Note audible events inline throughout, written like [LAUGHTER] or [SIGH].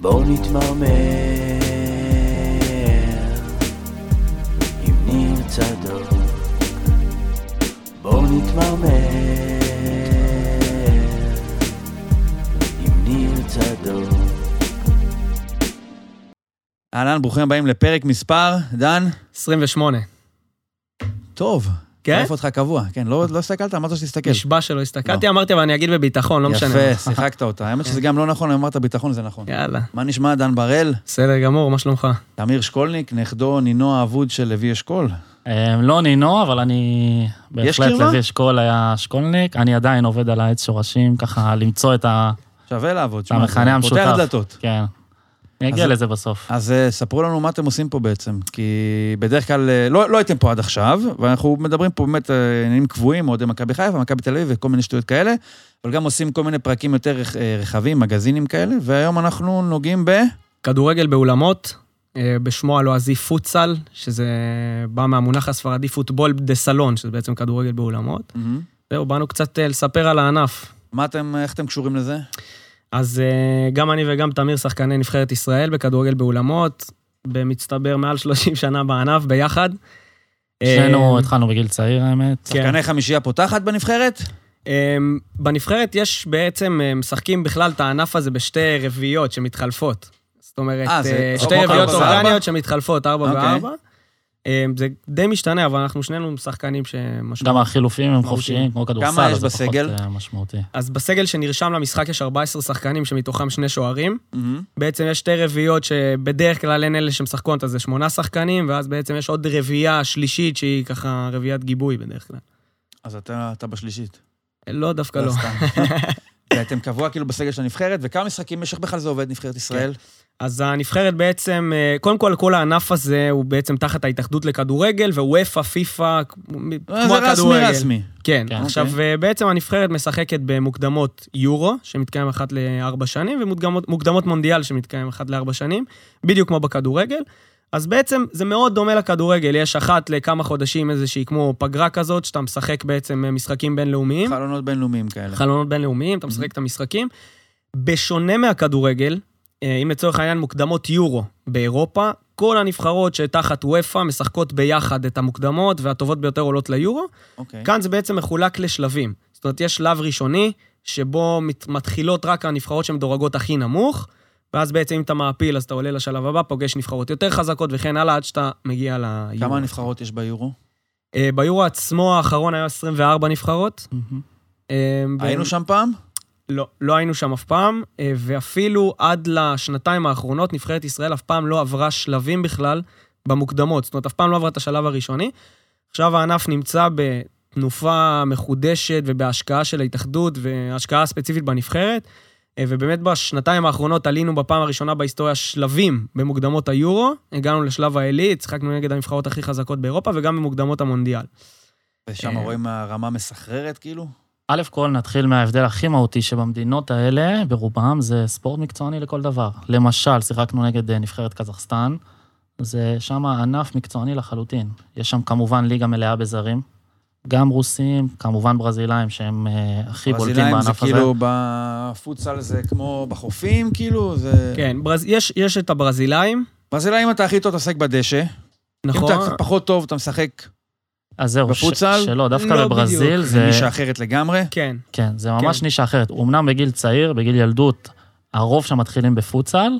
בואו נתמרמר עם ניר צדוק. בואו נתמרמר עם ניר צדוק. אהלן, ברוכים הבאים לפרק מספר, דן. 28. טוב. כן? מעיף אותך קבוע. כן, לא לא הסתכלת? אמרת שתסתכל. נשבע שלא הסתכלתי, אמרתי, אבל אני אגיד בביטחון, לא משנה. יפה, שיחקת אותה. האמת שזה גם לא נכון, אמרת ביטחון זה נכון. יאללה, מה נשמע, דן בראל? בסדר גמור, מה שלומך? תמיר שקולניק, נכדו נינו האבוד של לוי אשכול. אה, לא נינו, אבל אני... בהחלט קרבה? לוי אשכול היה אשכולניק. אני עדיין עובד על העץ שורשים, ככה למצוא את ה... שווה לעבוד. שמע, המכנה זה המשותף. פותח דלתות. כן. אני אגיע אז- לזה בסוף. אז אה, ספרו לנו מה אתם עושים פה בעצם, כי בדרך כלל אה, לא, לא הייתם פה עד עכשיו, ואנחנו מדברים פה באמת אה, עניינים קבועים, אוהדי מכבי חיפה, מכבי תל אביב וכל מיני שטויות כאלה, אבל גם עושים כל מיני פרקים יותר רח- רחבים, מגזינים כאלה, והיום אנחנו נוגעים ב... כדורגל באולמות, בשמו הלועזי פוטסל, שזה בא מהמונח הספרדי פוטבול דה סלון, שזה בעצם כדורגל באולמות. זהו, באנו קצת לספר על הענף. מה אתם, איך אתם קשורים לזה? אז אה, גם אני וגם תמיר שחקני נבחרת ישראל בכדורגל באולמות, במצטבר מעל 30 שנה בענף ביחד. שנינו אה, התחלנו בגיל צעיר, האמת. כן. שחקני חמישייה פותחת בנבחרת? אמ, בנבחרת יש בעצם, אה, משחקים בכלל את הענף הזה בשתי רביעיות שמתחלפות. זאת אומרת, אה, אה, שתי רביעיות? אורגניות שמתחלפות, ארבע אוקיי. וארבע. אמ, זה די משתנה, אבל אנחנו שנינו שחקנים שמשמעותיים. גם החילופים הם. חופשיים, כמו כדורסל, כמה יש אז זה פחות בסגל? אה, משמעותי. אז בסגל שנרשם למשחק יש 14 שחקנים שמתוכם שני שוערים. בעצם יש שתי רביעיות שבדרך כלל אין אלה שמשחקות, אז זה שמונה שחקנים, ואז בעצם יש עוד רביעייה שלישית שהיא ככה רביעיית גיבוי בדרך כלל. אז אתה, אתה בשלישית. לא, דווקא לא. סתם. [LAUGHS] ואתם קבוע כאילו בסגל של הנבחרת, וכמה משחקים איך בכלל זה עובד, נבחרת ישראל? אז הנבחרת בעצם, אה, קודם כל, כל הענף הזה הוא בעצם תחת ההתאחדות לכדורגל, ווופא, פיפא, אה, כמו זה רסמי הכדורגל. רסמי. כן, כן. עכשיו, אוקיי. אה, בעצם הנבחרת משחקת במוקדמות יורו, שמתקיים אחת לארבע שנים, ומוקדמות מונדיאל, שמתקיים אחת לארבע שנים, בדיוק כמו בכדורגל. אז בעצם זה מאוד דומה לכדורגל, יש אחת לכמה חודשים איזושהי כמו פגרה כזאת, שאתה משחק בעצם משחקים בינלאומיים. חלונות בינלאומיים כאלה. חלונות בינלאומיים, אתה משחק את המשחקים. בשונה מהכדורגל, אם לצורך העניין מוקדמות יורו באירופה, כל הנבחרות שתחת וופא משחקות ביחד את המוקדמות, והטובות ביותר עולות ליורו. אוקיי. כאן זה בעצם מחולק לשלבים. זאת אומרת, יש שלב ראשוני, שבו מת- מתחילות רק הנבחרות שמדורגות הכי נמוך, ואז בעצם אם אתה מעפיל, אז אתה עולה לשלב הבא, פוגש נבחרות יותר חזקות וכן הלאה, עד שאתה מגיע ליורו. כמה נבחרות יש ביורו? אה, ביורו עצמו האחרון היה 24 נבחרות. אה, ו- היינו שם פעם? לא, לא היינו שם אף פעם, אה, ואפילו עד לשנתיים האחרונות, נבחרת ישראל אף פעם לא עברה שלבים בכלל במוקדמות. זאת אומרת, אף פעם לא עברה את השלב הראשוני. עכשיו הענף נמצא בתנופה מחודשת ובהשקעה של ההתאחדות, והשקעה ספציפית בנבחרת. אה, ובאמת בשנתיים האחרונות עלינו בפעם הראשונה בהיסטוריה שלבים במוקדמות היורו, הגענו לשלב העילית, שיחקנו נגד הנבחרות הכי חזקות באירופה, וגם במוקדמות המונדיאל. ושם אה. רואים הרמה מסחררת כאילו? א' כל נתחיל מההבדל הכי מהותי שבמדינות האלה, ברובם זה ספורט מקצועני לכל דבר. למשל, שיחקנו נגד אה, נבחרת קזחסטן, זה שם ענף מקצועני לחלוטין. יש שם כמובן ליגה מלאה בזרים, גם רוסים, כמובן ברזילאים שהם אה, הכי בולטים ברזילאים זה בענף הזה. כאילו בפוטסל זה כמו בחופים, כאילו? זה... כן, ברז... יש, יש את הברזילאים, ברזילאים אתה הכי טוב תעסק בדשא. נכון? אם אתה פחות טוב, אתה משחק אז זהו, ש- בפוטסל? שלא, דווקא לא בברזיל בדיוק. זה... נישה אחרת לגמרי. כן. כן, זה ממש כן. נישה אחרת. אמנם בגיל צעיר, בגיל ילדות, הרוב שם מתחילים בפוטסל,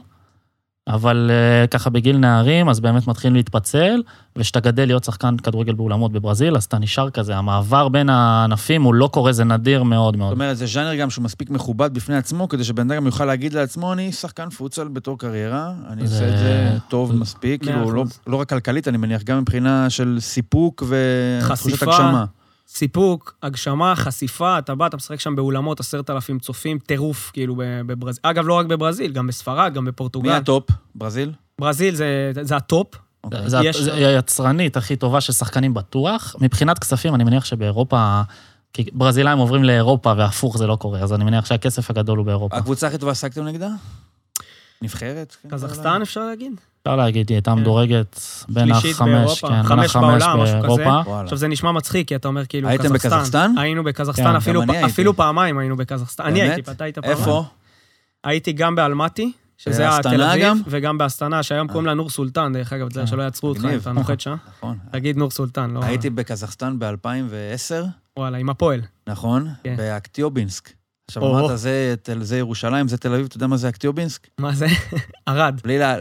אבל uh, ככה בגיל נערים, אז באמת מתחילים להתפצל, וכשאתה גדל להיות שחקן כדורגל באולמות בברזיל, אז אתה נשאר כזה. המעבר בין הענפים הוא לא קורה, זה נדיר מאוד זאת מאוד. אומרת, זה ז'אנר גם שהוא מספיק מכובד בפני עצמו, כדי שבן אדם יוכל להגיד לעצמו, אני שחקן פוטסל בתור קריירה, אני עושה זה- את זה טוב מספיק, מאה כאילו, לא-. לא רק כלכלית, אני מניח, גם מבחינה של סיפוק ותחושת חשיפה. סיפוק, הגשמה, חשיפה, אתה בא, אתה משחק שם באולמות, עשרת אלפים צופים, טירוף, כאילו, בברזיל. אגב, לא רק בברזיל, גם בספרד, גם מי בפורטוגל. הטופ? ברזיל? ברזיל זה, זה הטופ. אוקיי. זה, יש- זה היצרנית הכי טובה של שחקנים בטוח. מבחינת כספים, אני מניח שבאירופה, כי ברזילאים עוברים לאירופה והפוך זה לא קורה, אז אני מניח שהכסף הגדול הוא באירופה. הקבוצה הכי טובה שחקתם נגדה? נבחרת? כן, קזחסטן, אפשר להגיד? אפשר להגיד, היא הייתה כן. מדורגת בין החמש, כן, בין חמש החמש. באירופה. עכשיו, זה נשמע מצחיק, כי אתה אומר כאילו הייתם בקזחסטן? היינו בקזחסטן, כן, אפילו, פעמיים היינו בקזחסטן. אני? הייתי, אתה היית פעמיים. איפה? הייתי גם באלמטי, שזה היה באסטנה תל אביב, גם? וגם באסטנה, שהיום קוראים לה נור סולטן, דרך אגב, זה כן. שלא יעצרו אותך אם. אתה נוחת שם. [LAUGHS] נכון. תגיד נור סולטן, לא... הייתי בקזחסטן ב-2010, וואלה, עם הפועל. נכון? כן. באקטיובינסק. עכשיו או. אמרת, זה זה ירושלים, זה תל אביב, אתה יודע מה זה אקטיובינסק? מה זה? [LAUGHS] ערד. בלי לה...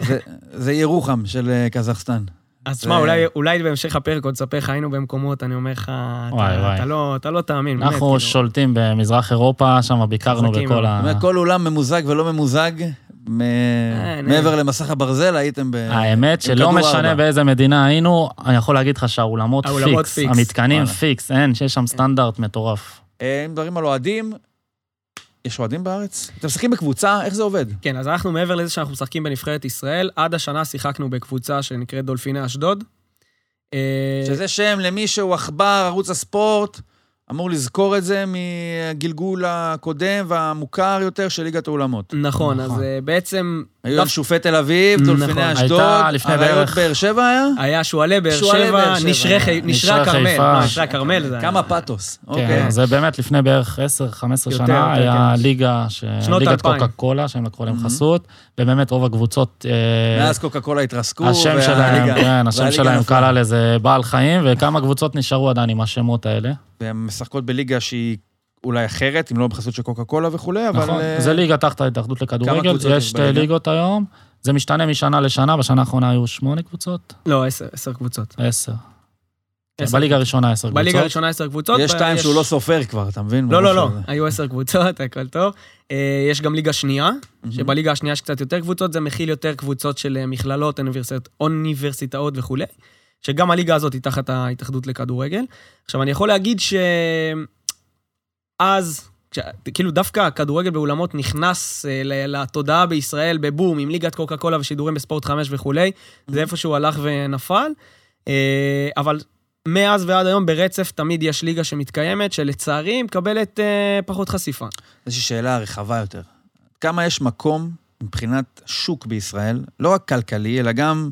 זה- זה ירוחם של אה, קזחסטן. אז זה- תשמע, אולי- אולי בהמשך הפרק עוד תספר לך, היינו במקומות, אני אומר לך, אתה- וואי, וואי. אתה לא- אתה לא תאמין, באמת. אנחנו כאילו. שולטים במזרח אירופה, שם ביקרנו בכל מאוד. ה... זאת אומרת, כל אולם ממוזג ולא ממוזג, מ- אין, מעבר למסך הברזל, הייתם ב... האמת שלא משנה. באיזה מדינה היינו, אני יכול להגיד לך שהאולמות האולמות פיקס, פיקס. המתקנים וואלה. פיקס, אין, שיש שם סטנדרט מטורף. אה, אם מדברים על אוהדים, יש אוהדים בארץ? אתם משחקים בקבוצה, איך זה עובד? כן, אז אנחנו מעבר לזה שאנחנו משחקים בנבחרת ישראל, עד השנה שיחקנו בקבוצה שנקראת דולפיני אשדוד. אה, שזה שם למי שהוא עכבר ערוץ הספורט, אמור לזכור את זה מהגלגול הקודם והמוכר יותר של ליגת האולמות. נכון, אז נכון. אה, בעצם היו דווקא- ינשופי תל אביב, נכון. דולפיני אשדוד, אריות באר שבע היה? היה שועלי באר שבע. חיפה. לא, נשרי הכרמל זה היה. כמה פתוס. כן, אוקיי. זה באמת לפני בערך 10-15 יותר, שנה, היה כן. ליגה, ליגת 2000. קוקה קולה, שהם לקחו להם Mhm. חסות, ובאמת רוב הקבוצות, אה, מאז קוקה קולה התרסקו, השם והליגה- שלהם, כן, השם שלהם נפלה. קל על איזה בעל חיים, וכמה קבוצות נשארו עדיין עם השמות האלה. והן משחקות בליגה שהיא אולי אחרת, אם לא בחסות של קוקה קולה וכולי, אבל... נכון, אה, זה ליגה תחת ההתאחדות לכדורגל, יש שתי בליגה? ליגות היום, זה משתנה משנה לשנה, בשנה האחרונה היו שמונה קבוצות, לא, עשר, עשר קבוצות. עשר. עשר. בליגה הראשונה עשר קבוצות. בליגה הראשונה עשר קבוצות. יש שתיים שהוא לא סופר כבר, אתה מבין? לא, לא, לא. היו עשר קבוצות, [LAUGHS] הכל טוב. אה, יש גם ליגה שנייה, שבליגה השנייה יש קצת יותר קבוצות, זה מכיל יותר קבוצות של אה, מכללות, אוניברסיט- אוניברסיטאות וכולי, שגם הליגה הזאת היא תחת ההתאחדות לכדורגל. עכשיו, אני יכול להגיד שאז, כש- כאילו דווקא הכדורגל באולמות נכנס אה, לתודעה בישראל בבום, עם ליגת קוקה קולה ושידורים בספורט 5 וכולי, זה איפשהו הלך ונפל. אה, אבל מאז ועד היום ברצף תמיד יש ליגה שמתקיימת, שלצערי מקבלת אה, פחות חשיפה. איזושהי שאלה רחבה יותר. כמה יש מקום מבחינת שוק בישראל, לא רק כלכלי, אלא גם,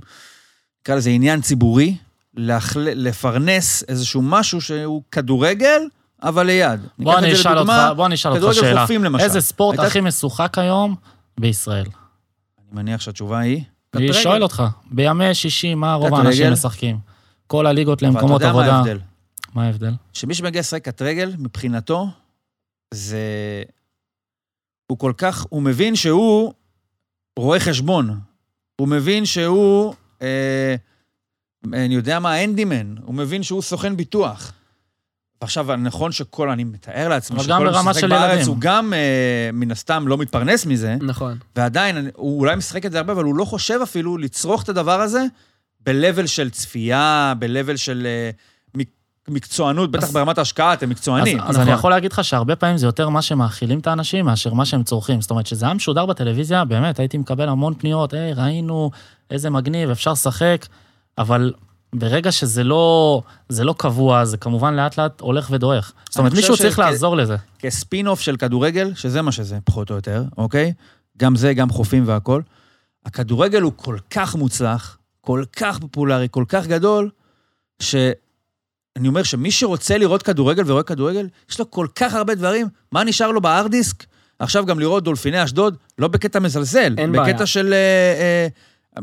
נקרא לזה עניין ציבורי, להחל... לפרנס איזשהו משהו שהוא כדורגל, אבל ליד. בוא אני אשאל אותך, בוא אני אשאל אותך שאלה. חופים למשל. איזה ספורט הייתה- הכי משוחק היום בישראל? אני מניח שהתשובה היא... אני כדורגל. שואל אותך, בימי שישי, מה רוב? האנשים משחקים? כל הליגות אבל למקומות אתה יודע עבודה. מה ההבדל? מה ההבדל? שמי שמגיע לשחק כדרגל, מבחינתו, זה... הוא כל כך... הוא מבין שהוא רואה חשבון. הוא מבין שהוא... אה, אני יודע מה, אנדימן. הוא מבין שהוא סוכן ביטוח. ועכשיו, נכון שכל, אני מתאר לעצמי שכל גם מי שמשחק בארץ ילדים. הוא גם, אה, מן הסתם, לא מתפרנס מזה, נכון. ועדיין, הוא אולי משחק את זה הרבה, אבל הוא לא חושב אפילו לצרוך את הדבר הזה ב-level של צפייה, ב-level של אה, מקצוענות, בטח אז- ברמת ההשקעה, אתם מקצוענים. אז נכון. אני יכול להגיד לך שהרבה פעמים זה יותר מה שמאכילים את האנשים מאשר מה שהם צורכים. זאת אומרת, שזה היה משודר בטלוויזיה, באמת, הייתי מקבל המון פניות, היי, ראינו, איזה מגניב, אפשר לשחק, אבל ברגע שזה לא, זה לא קבוע, זה כמובן לאט לאט הולך ודועך. זאת אומרת, מישהו צריך לעזור לזה. כספין-אוף של כדורגל, שזה מה שזה, פחות או יותר, אוקיי? גם זה, גם חופים והכול. הכדורגל הוא כל כך מוצלח, כל כך פופולרי, כל כך גדול, שאני אומר שמי שרוצה לראות כדורגל ורואה כדורגל, יש לו כל כך הרבה דברים, מה נשאר לו בהארד דיסק? עכשיו גם לראות דולפיני אשדוד, לא בקטע מזלזל, אין בקטע בעיה. של אה, אה,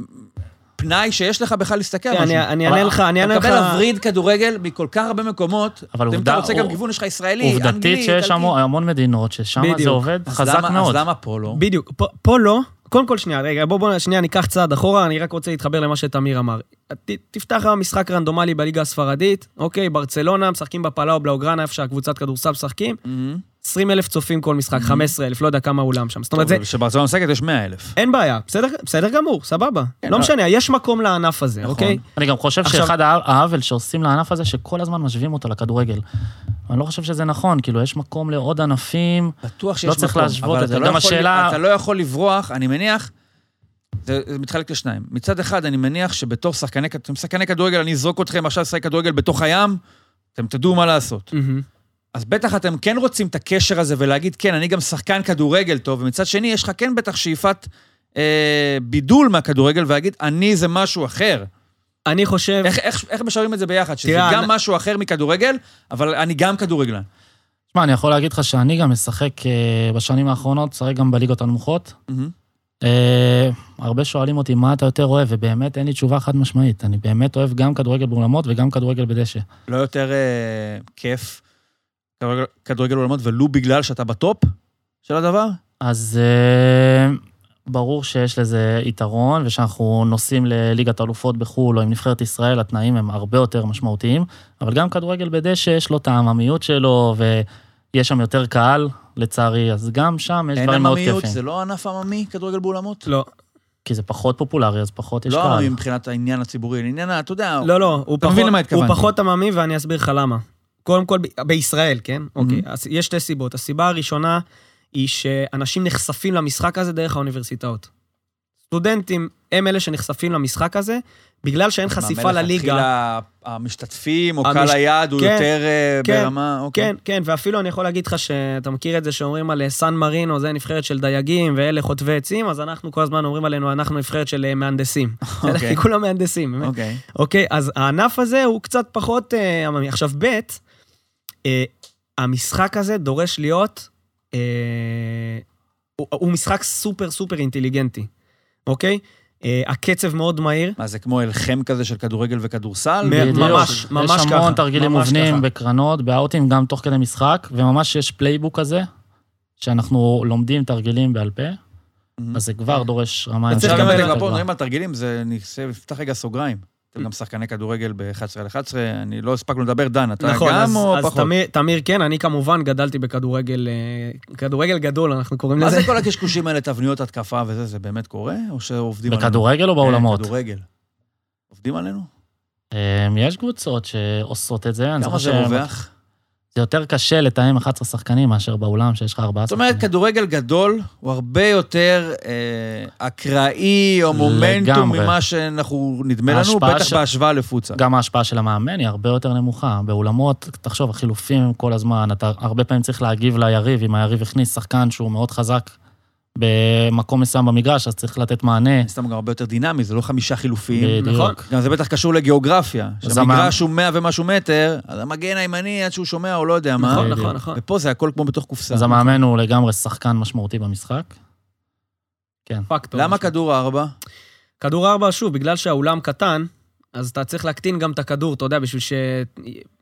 פנאי שיש לך בכלל להסתכל על משהו. אני אני אענה לך, אני אתה אענה לך... מקבל הווריד כדורגל מכל כך הרבה מקומות, אבל אם עובדה- אתה רוצה גם גיוון, יש לך ישראלי, אנגלי, עובדתית שיש. המון, מדינות ששם זה. עובד חזק למה- מאוד. אז למה פה לא? בדיוק, פה, פה לא. קודם כל, שנייה, רגע, בוא, בוא, שנייה, ניקח צעד אחורה, אני רק רוצה להתחבר למה שתמיר אמר. ת, תפתח משחק רנדומלי בליגה הספרדית, אוקיי, ברצלונה, משחקים בפאלאו בלאוגרנה, איפה שהקבוצת כדורסל משחקים, מהמם. 20 אלף צופים כל משחק, 15 אלף, לא יודע כמה אולם שם. זאת אומרת, זה, טוב, כשברצלונה משחקת יש 100 אלף. אין בעיה, בסדר, בסדר גמור, סבבה. כן, לא לא. משנה, יש מקום לענף הזה, נכון. אוקיי? אני גם חושב עכשיו- שאחד העו- העוול שעושים לענף הזה, שכל הזמן משווים אותו לכדורגל. אני לא חושב שזה נכון, כאילו, יש מקום לעוד ענפים, בטוח שיש לא מקום. צריך להשוות את זה. אתה לא גם יכול- השאלה- אתה לא יכול לברוח, אני מניח, זה זה מתחלק לשניים. מצד אחד, אני מניח שבתור שחקני, אתם שחקני כדורגל, אני אזרוק אתכם עכשיו לשחק כדורגל בתוך הים, אתם תדעו מה לעשות. מהמם. אז בטח אתם כן רוצים את הקשר הזה ולהגיד, כן, אני גם שחקן כדורגל טוב, ומצד שני, יש לך כן בטח שאיפת אה, בידול מהכדורגל, ולהגיד, אני זה משהו אחר. אני חושב... איך, איך, איך משלבים את זה ביחד? שזה תראה, גם אני- משהו אחר מכדורגל, אבל אני גם כדורגלן. תשמע, אני יכול להגיד לך שאני גם משחק אה, בשנים האחרונות, משחק גם בליגות הנמוכות. מהמם. אה, הרבה שואלים אותי מה אתה יותר אוהב, ובאמת אין לי תשובה חד משמעית. אני באמת אוהב גם כדורגל באולמות וגם כדורגל בדשא. לא יותר אה, כיף כדורגל- כדורגל עולמות, ולו בגלל שאתה בטופ של הדבר? אז אה, ברור שיש לזה יתרון, ושאנחנו נוסעים לליגת אלופות בחו"ל או עם נבחרת ישראל, התנאים הם הרבה יותר משמעותיים, אבל גם כדורגל בדשא יש לו את העממיות שלו, ויש שם יותר קהל, לצערי, אז גם שם יש אין דברים מאוד עממיות? כיפים. זה לא ענף עממי, כדורגל באולמות? לא, כי זה פחות פופולרי, אז פחות יש לא קהל. עממי מבחינת העניין הציבורי, עניין, ה- אתה יודע, לא, לא, הוא. פחות עממי, ואני אסביר לך למה. קודם כל, בישראל, כן? אוקיי, Mhm. אז יש שתי סיבות. הסיבה הראשונה היא שאנשים נחשפים למשחק הזה דרך האוניברסיטאות. סטודנטים הם אלה שנחשפים למשחק הזה, בגלל שאין חשיפה לליגה. המשתתפים, או המש- קהל היעד, הוא כן, יותר אה, כן, ברמה, אוקיי. כן, כן, ואפילו אני יכול להגיד לך שאתה מכיר את זה שאומרים על אה, סן מרינו, זה נבחרת של דייגים, ואלה חוטבי עצים, אז אנחנו כל הזמן אומרים עלינו, אנחנו נבחרת של אה, מהנדסים. [LAUGHS] אוקיי. כי כולם מהנדסים, באמת. אוקיי. אוקיי, אז הענף הזה הוא קצת פחות עממי. עכשיו, ב', המשחק הזה דורש להיות, אה, הוא, הוא משחק סופר סופר אינטליגנטי, אוקיי? אה, הקצב מאוד מהיר. מה, זה כמו אלחם כזה של כדורגל וכדורסל? בדיוק. ממש, ממש יש המון ככה, תרגילים ממש מובנים ככה. בקרנות, באאוטים, גם תוך כדי משחק, וממש יש playbook כזה, שאנחנו לומדים תרגילים בעל פה. אז זה כבר דורש רמה וצריך אפשר גם יותר פה. מדברים על תרגילים, זה, נפתח רגע סוגריים. אתם גם שחקני כדורגל ב-11 על 11, אני לא הספקנו לדבר, דן, אתה נכון, גם אז, או אז פחות? תמיר, תמיר כן, אני כמובן גדלתי בכדורגל, אה, כדורגל גדול, אנחנו קוראים מה לזה. זה כל הקשקושים האלה, תבניות התקפה וזה, זה באמת קורה? או שעובדים עלינו? בכדורגל או באולמות? כן, כדורגל. עובדים עלינו? אמ, יש קבוצות שעושות את זה, אני כמה זוכר זה ש- רווח? זה יותר קשה לתאם 11 שחקנים מאשר באולם, שיש לך ארבעה זאת אומרת, שחקנים. כדורגל גדול הוא הרבה יותר אה, אקראי או מומנטום לגמרי. ממה שאנחנו, נדמה לנו, בטח ש- בהשוואה לפוצה. גם ההשפעה של המאמן היא הרבה יותר נמוכה. באולמות, תחשוב, החילופים הם כל הזמן, אתה הרבה פעמים צריך להגיב ליריב, אם היריב הכניס שחקן שהוא מאוד חזק במקום מסוים במגרש, אז צריך לתת מענה. סתם גם הרבה יותר דינמי, זה לא חמישה חילופים. בדיוק. נכון. גם זה בטח קשור לגיאוגרפיה. שהמגרש הוא 100 ומשהו מטר, אז המגן הימני, עד שהוא שומע, הוא לא יודע מה. נכון. נכון, נכון. ופה זה הכל כמו בתוך קופסה. אז המאמן הוא לגמרי שחקן משמעותי במשחק. פקטור. למה. כדור ארבע? כדור ארבע, שוב, בגלל שהאולם קטן, אז אתה צריך להקטין גם את הכדור, אתה יודע, בשביל ש...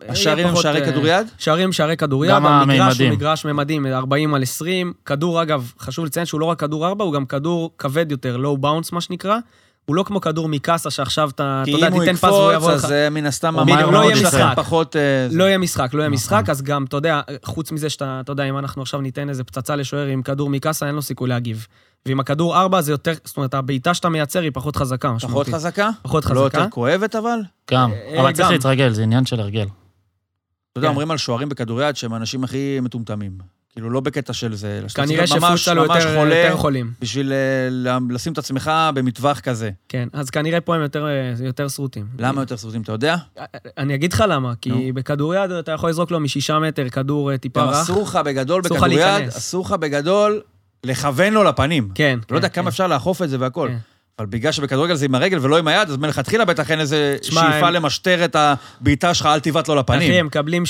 השערים הם שערי אה, כדוריד? שערים, שערי כדוריד, גם המגרש הוא הממדים. מגרש ממדים, 40 על 20. כדור, אגב, חשוב לציין שהוא לא רק כדור ארבע, הוא גם כדור כבד יותר, לואו באונס, מה שנקרא. הוא לא כמו כדור מקאסה שעכשיו אתה, אתה כי יודע, אם הוא תיתן פס והוא יקפוץ, יבוא לך. אז אה, מן הסתם המים לא יהיה משחק. פחות... אה, זה. לא יהיה משחק, לא יהיה נכון. משחק, אז גם, אתה יודע, חוץ מזה שאתה, אתה יודע, אם אנחנו עכשיו ניתן איזה פצצה לשוער עם כדור מקאסה, אין לו סיכוי להגיב. ועם הכדור ארבע זה יותר, זאת אומרת, הבעיטה שאתה מייצר היא פחות חזקה, פחות משמעותית. חזקה? פחות לא חזקה. יותר כואבת אבל? גם, אה, אבל צריך. להתרגל, זה עניין של הרגל. אתה יודע, כן. אומרים על שוערים בכדוריד שהם האנשים הכי מטומטמים. כאילו, לא בקטע של זה, אלא שאתה צריך להיות ממש ממש יותר, חולה יותר חולים. בשביל אה, לשים את עצמך במטווח כזה. כן, אז כנראה פה הם יותר, אה, יותר שרוטים. למה יותר סרטים, אתה יודע? אני אגיד לך למה, כי נו. בכדוריד אתה יכול לזרוק לו משישה מטר כדור אה, טיפה רך. אסור לך בגדול בכדוריד. אסור לך בגדול לכוון לו לפנים. כן. לא יודע כן, כמה כן. אפשר לאכוף את זה והכל. כן. אבל בגלל שבכדורגל זה עם הרגל ולא עם היד, אז מלכתחילה בטח אין איזה שאיפה למשטר את הבעיטה שלך, אל תבעט לו לפנים. אחי, הם מקבלים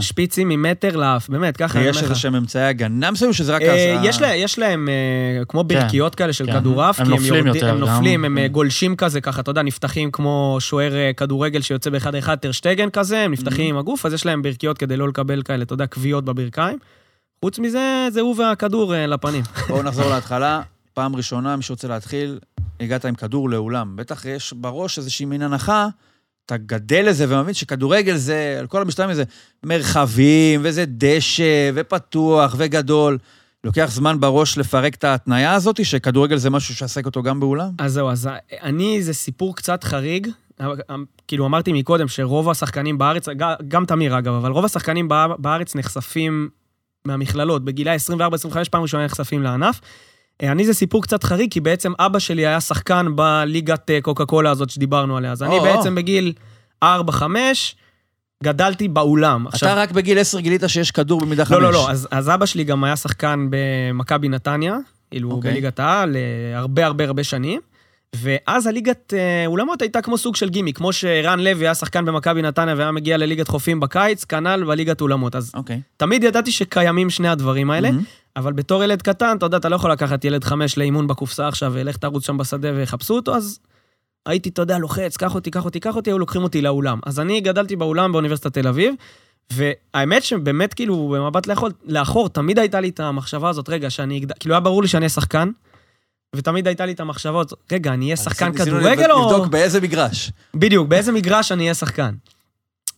שפיצים, ממטר לאף, באמת, ככה אני אומר איזה לך. שהם אמצעי הגנה מסוים, שזה רק... אה, יש לה- יש להם אה, כמו ברכיות כאלה של כן. כדורעף, הם כי נופלים יורדים- יותר, הם נופלים. הם אה, גולשים כזה, ככה, אתה יודע, נפתחים כמו שוער כדורגל שיוצא באחד אחד, טרשטגן כזה, הם נפתחים עם הגוף, אז יש להם ברכיות כדי לא לקבל כאלה, אתה יודע, כוויות בברכיים. חוץ מזה, זה הוא והכדור לפנים. בואו נחזור להתחלה. פעם ראשונה, מי שרוצה להתחיל, הגעת עם כדור לאולם. בטח יש בראש איזושהי מין הנחה, אתה גדל לזה ומבין שכדורגל זה, על כל המשתמע מזה, מרחבים, וזה דשא, ופתוח, וגדול. לוקח זמן בראש לפרק את ההתניה הזאת, שכדורגל זה משהו שעסק אותו גם באולם? אז זהו, אז אני, זה סיפור קצת חריג. כאילו, אמרתי מקודם שרוב השחקנים בארץ, גם תמיר אגב, אבל רוב השחקנים בא- בארץ נחשפים מהמכללות, בגילי 24-25 פעם ראשונה נחשפים לענף. אה, אני זה סיפור קצת חריג, כי בעצם אבא שלי היה שחקן בליגת אה, קוקה קולה הזאת שדיברנו עליה. אז אני או, או. בעצם בגיל 4-5 גדלתי באולם. אתה רק בגיל 10 גילית שיש כדור במידה חמש. לא, לא, לא, אז, אז אבא שלי גם היה שחקן במכבי נתניה, כאילו אוקיי. בליגת העל, אה, הרבה הרבה הרבה שנים. ואז הליגת אולמות הייתה כמו סוג של גימי, כמו שרן לוי היה שחקן במכבי נתניה והיה מגיע לליגת חופים בקיץ, כנ"ל בליגת אולמות. אז אוקיי. תמיד ידעתי שקיימים שני הדברים האלה, מהמם. אבל בתור ילד קטן, אתה יודע, אתה לא יכול לקחת ילד חמש לאימון בקופסה עכשיו, ולך תרוץ שם בשדה ויחפשו אותו, אז הייתי, אתה יודע, לוחץ, קח אותי, קח אותי, קח אותי, היו לוקחים אותי לאולם. אז אני גדלתי באולם באוניברסיטת תל אביב, והאמת שבאמת, כאילו, במבט לאחור, לאחור, תמיד הייתה לי את המחשבה הזאת, רגע, שאני אגדל, כאילו, היה ברור לי שאני אהיה שחקן, ותמיד הייתה לי את המחשבה הזאת, רגע, אני אהיה שחקן ניסינו כדורגל או... לבדוק באיזה מגרש. בדיוק, באיזה מגרש אני אהיה שחקן.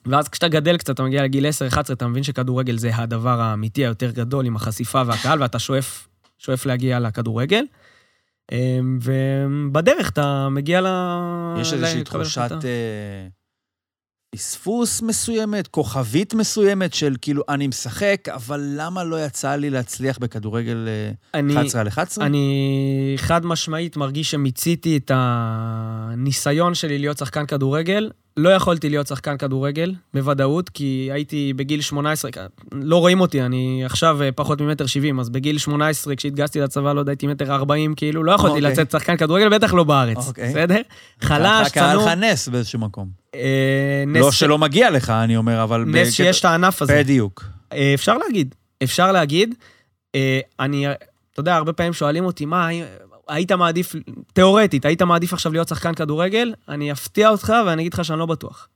ואז כשאתה גדל קצת, אתה מגיע לגיל 10-11, אתה מבין שכדורגל זה הדבר האמיתי היותר גדול עם החשיפה והקהל, ואתה שואף, שואף להגיע לכדורגל. אמ, ובדרך אתה מגיע ל... יש איזושהי תחושת. אה, פספוס מסוימת, כוכבית מסוימת של כאילו, אני משחק, אבל למה לא יצא לי להצליח בכדורגל אה, אני, 11 על 11? אני חד משמעית מרגיש שמיציתי את הניסיון שלי להיות שחקן כדורגל. לא יכולתי להיות שחקן כדורגל, בוודאות, כי הייתי בגיל 18, לא רואים אותי, אני עכשיו אה, פחות ממטר 70, אז בגיל 18, כשהתגייסתי לצבא, לא יודע, הייתי מטר 40, כאילו, לא יכולתי אוקיי. לצאת שחקן כדורגל, בטח לא בארץ, אוקיי. בסדר? חלש, קרה צנוע. לך נס באיזשהו מקום. אה, לא נס- שלא מגיע לך, אני אומר, אבל... נס שיש את הענף הזה. בדיוק. אה, אפשר להגיד, אפשר להגיד. אה, אני, אתה יודע, הרבה פעמים שואלים אותי, מה, היית מעדיף, תיאורטית, היית מעדיף עכשיו להיות שחקן כדורגל? אני אפתיע אותך ואני אגיד לך שאני לא בטוח.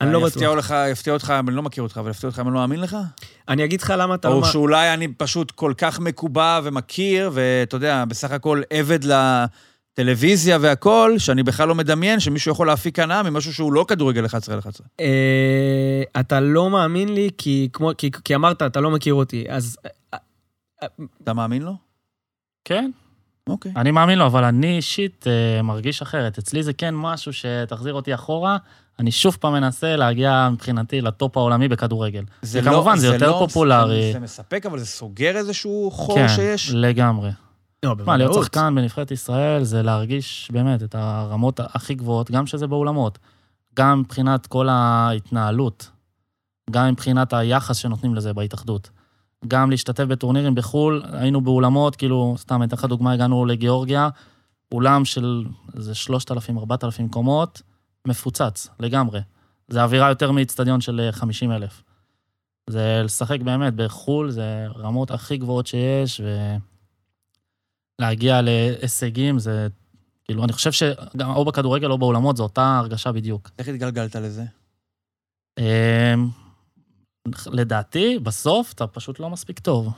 אני לא בטוח. לך, יפתיע אותך, אני לא מכיר אותך, אבל יפתיע אותך אם אני לא מאמין לך? אני אגיד לך למה אתה לא... או מא- שאולי אני פשוט כל כך מקובע ומכיר, ואתה יודע, בסך הכל עבד לטלוויזיה והכול, שאני בכלל לא מדמיין שמישהו יכול להפיק הנאה ממשהו שהוא לא כדורגל 11 על 11. אה, אתה לא מאמין לי, כי, אמרת, אתה לא מכיר אותי, אז... אה, אתה מאמין לו? כן, אוקיי. אני מאמין לו, אבל אני אישית אה, מרגיש אחרת. אצלי זה כן משהו שתחזיר אותי אחורה, אני שוב פעם מנסה להגיע מבחינתי לטופ העולמי בכדורגל. זה וכמובן, זה יותר לא- פופולרי. זה מספק, אבל זה סוגר איזשהו חור כן, שיש. לגמרי. לא, מה, להיות. שחקן בנבחרת ישראל זה להרגיש באמת את הרמות הכי גבוהות, גם שזה באולמות, גם מבחינת כל ההתנהלות, גם מבחינת היחס שנותנים לזה בהתאחדות. גם להשתתף בטורנירים בחו"ל, היינו באולמות, כאילו, סתם, אני אתן לך דוגמה, הגענו לגיאורגיה, אולם של איזה 3,000-4,000 קומות, מפוצץ לגמרי. זה אווירה יותר מאיצטדיון של 50 אלף. זה לשחק באמת בחו"ל, זה רמות הכי גבוהות שיש, ולהגיע להישגים זה, כאילו, אני חושב שגם או בכדורגל או באולמות, זו אותה הרגשה בדיוק. איך התגלגלת לזה? לדעתי, בסוף אתה פשוט לא מספיק טוב.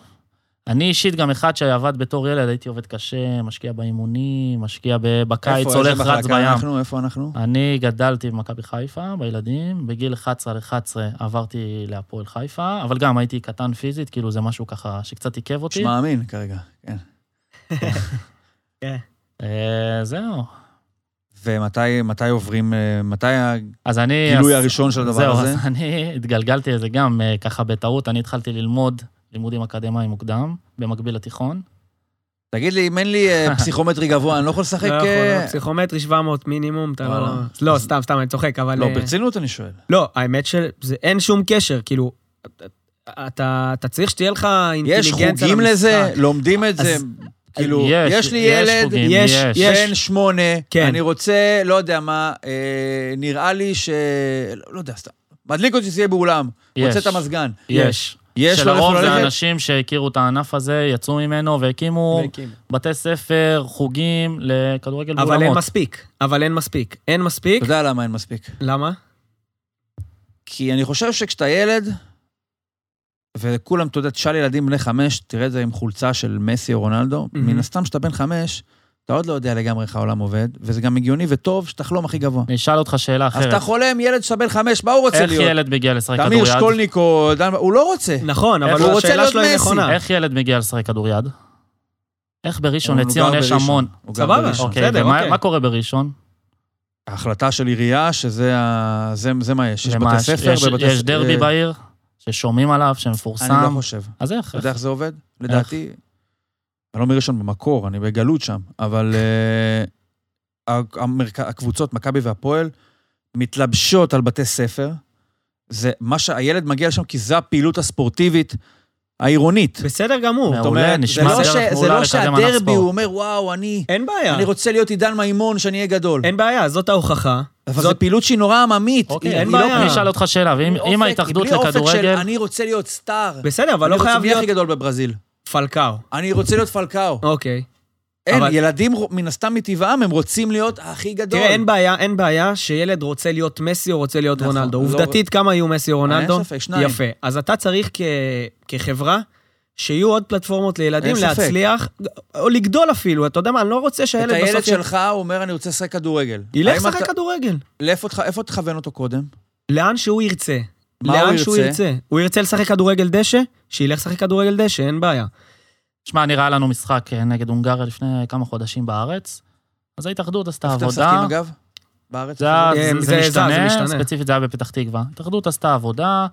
אני אישית גם אחד שעבד בתור ילד, הייתי עובד קשה, משקיע באימונים, משקיע ב- בקיץ, איפה, הולך, רץ בים. אנחנו? איפה אנחנו? אני גדלתי במכבי חיפה, בילדים, בגיל 11 על 11 עברתי להפועל חיפה, אבל גם הייתי קטן פיזית, כאילו זה משהו ככה שקצת עיכב אותי. שמאמין כרגע, כן. [LAUGHS] אה, זהו. ומתי מתי עוברים, אה, מתי. הגילוי אז- הראשון של הדבר זהו, הזה? אז אני התגלגלתי לזה גם אה, ככה בטעות, אני התחלתי ללמוד לימודים אקדמיים מוקדם, במקביל לתיכון. תגיד לי, אם אין לי אה, [LAUGHS] פסיכומטרי גבוה, אני לא יכול לשחק... לא יכול, לא, פסיכומטרי 700 מינימום, אתה. לא... לא, סתם, סתם, אני צוחק, אבל... לא, ברצינות אני שואל. לא, האמת שאין שום קשר, כאילו, אתה, אתה צריך שתהיה לך יש אינטליגנציה חוגים לזה. לומדים את זה. כאילו, יש, יש לי יש ילד, חוגים, יש, יש. יש. בן שמונה, כן. אני רוצה, לא יודע מה, אה, נראה לי ש... לא יודע, סתם. מדליק אותי שזה יהיה באולם. יש. רוצה את המזגן. יש. יש שלרוב איפה זה ללכת? אנשים שהכירו את הענף הזה, יצאו ממנו והקימו והקים. בתי ספר, חוגים לכדורגל אבל אין באולמות. מספיק, אבל אין מספיק. אין מספיק, אתה יודע למה אין מספיק. למה? כי אני חושב שכשאתה ילד, וכולם, אתה יודע, תשאל ילדים בני חמש, תראה את זה עם חולצה של מסי או רונלדו, מהמם. מן הסתם כשאתה בן חמש, אתה עוד לא יודע לגמרי איך העולם עובד, וזה גם הגיוני וטוב שתחלום הכי גבוה. אני אשאל אותך שאלה אז אחרת. אתה חולם, ילד שאתה בן חמש, מה הוא רוצה איך להיות? ילד מגיע לשחק תמיר כדוריד? שקולניק או... דן- הוא לא רוצה. נכון, איך אבל הוא רוצה להיות היא מסי? נכונה. איך ילד מגיע לשחק כדוריד? איך בראשון לציון יש. המון. סבבה. אוקיי, בסדר, ומה אוקיי. מה קורה בראשון? ההחלטה של עירייה, שזה ה... זה, זה מה יש. יש בתי ספר יש- ובתי... יש דרבי אה, בעיר ששומעים עליו, אני לא שמפורסם. חושב. אז איך? אתה יודע איך זה עובד? לדעתי, אני לא מראשון במקור, אני בגלות שם, אבל uh, המרכ... הקבוצות, מכבי והפועל, מתלבשות על בתי ספר. זה מה שהילד מגיע לשם, כי זו הפעילות הספורטיבית העירונית. בסדר גמור. מעולה, זאת אומרת, זה נשמע לא, דרך ש... זה מעולה לא לקדם ענף שהדרבי. הוא אומר, וואו, אני, אין בעיה. אני רוצה להיות עידן מימון, שאני אהיה גדול. אין בעיה, זאת ההוכחה. אבל זו זאת... פעילות שהיא נורא עממית. אוקיי, אין היא לא- בעיה. אני אשאל אותך שאלה, ואם ההתאחדות בלי אופק של לכדורגל... אני רוצה להיות סטאר. בסדר, אבל לא חייב מי הכי להיות גדול בברזיל? פלקאו. אני רוצה להיות פלקאו. אוקיי. אין, אבל- ילדים מן הסתם מטבעם, הם רוצים להיות הכי גדול. תראה, אין בעיה, אין בעיה שילד רוצה להיות מסי או רוצה להיות נכון, רונלדו. לא- עובדתית, כמה יהיו מסי או רונלדו? אין ספק, שניים. יפה. אז אתה צריך כ... כחברה, שיהיו עוד פלטפורמות לילדים. להצליח, או לגדול אפילו. אתה יודע מה, אני לא רוצה את שהילד הילד בסוף... י- שלך, הוא אומר, אני רוצה לשחק כדורגל. ילך לשחק כדורגל. לאיפה תכ- איפה תכוון אותו קודם? לאן שהוא ירצה. מה הוא לאן שהוא ירצה? ירצה. הוא ירצה לשחק כדורגל דשא? שילך לשחק כדורגל דשא, אין בעיה. שמע, נראה לנו משחק אה, נגד הונגריה לפני כמה חודשים בארץ, אז ההתאחדות עשתה איפה אתם עבודה. משחקים אגב? בארץ? זה, אה, זה, זה זה, זז, זה משתנה, משתנה. ספציפית זה היה בפתח תקווה. ההתאחדות עשתה עבודה,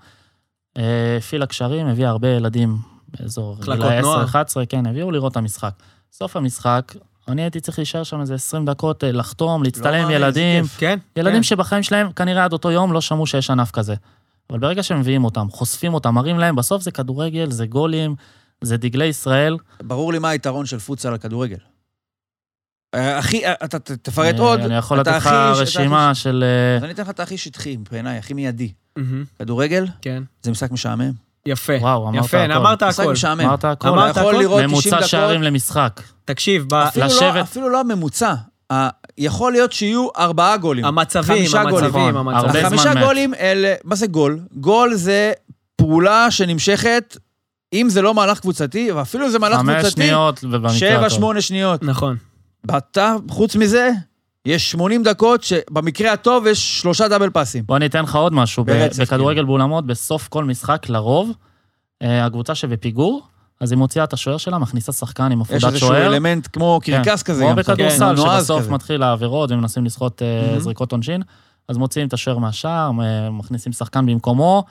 אה, הפעילה קשרים, הביאה הרבה ילדים באזור גילאי נוער. 10-11, כן, הביאו לראות את המשחק. סוף המשחק, אני הייתי צריך להישאר שם איזה 20 דקות, אה, לחתום, להצטלם עם איזה ילדים. כן? ילדים כן. שבחיים שלהם כנראה עד אותו יום לא שמעו שיש ענף כזה. אבל ברגע שמביאים אותם, חושפים אותם, מראים להם, בסוף זה כדורגל, זה גולים, זה דגלי ישראל. ברור לי מה היתרון של פוטסל על כדורגל. אה, הכי, אה, אתה תפרט עוד. אני יכול לתת לך רשימה של... אז אני אתן לך את הכי שטחי מבחיניי, הכי מיידי. כדורגל כן. זה משחק משעמם. יפה. וואו, אמרת יפה, הכל. אמרת משחק הכל. משעמם. אמרת הכל. אמרת אתה יכול הכל? לראות 90 ממוצע דקות. שערים למשחק. תקשיב, ב- אפילו לא- לשבת- אפילו לא הממוצע. ה- יכול להיות שיהיו ארבעה גולים. המצבים, חמישה גולים. המצבים, נכון, המצבים. הרבה זמן מת. גולים אלה, מה זה גול? גול זה פעולה שנמשכת, אם זה לא מהלך קבוצתי, ואפילו זה מהלך חמש קבוצתי, שניות, ובמקרה שבע, הטוב. שמונה שניות. נכון. ואתה, חוץ מזה, יש 80 דקות שבמקרה הטוב יש שלושה דאבל פאסים. בוא אני אתן לך עוד משהו. ברצף, בכדורגל באולמות, בסוף כל משחק, לרוב, אה, הקבוצה שבפיגור, אז היא מוציאה את השוער שלה, מכניסה שחקן עם יש עפודת איזשהו שוער. אלמנט כמו כן. קרקס כזה. כמו. בכדורסל, כן, שבסוף כזה. מתחיל העבירות ומנסים לסחוט אה, מהמם. זריקות עונשין, אז מוציאים את השוער מהשער, מכניסים שחקן במקומו,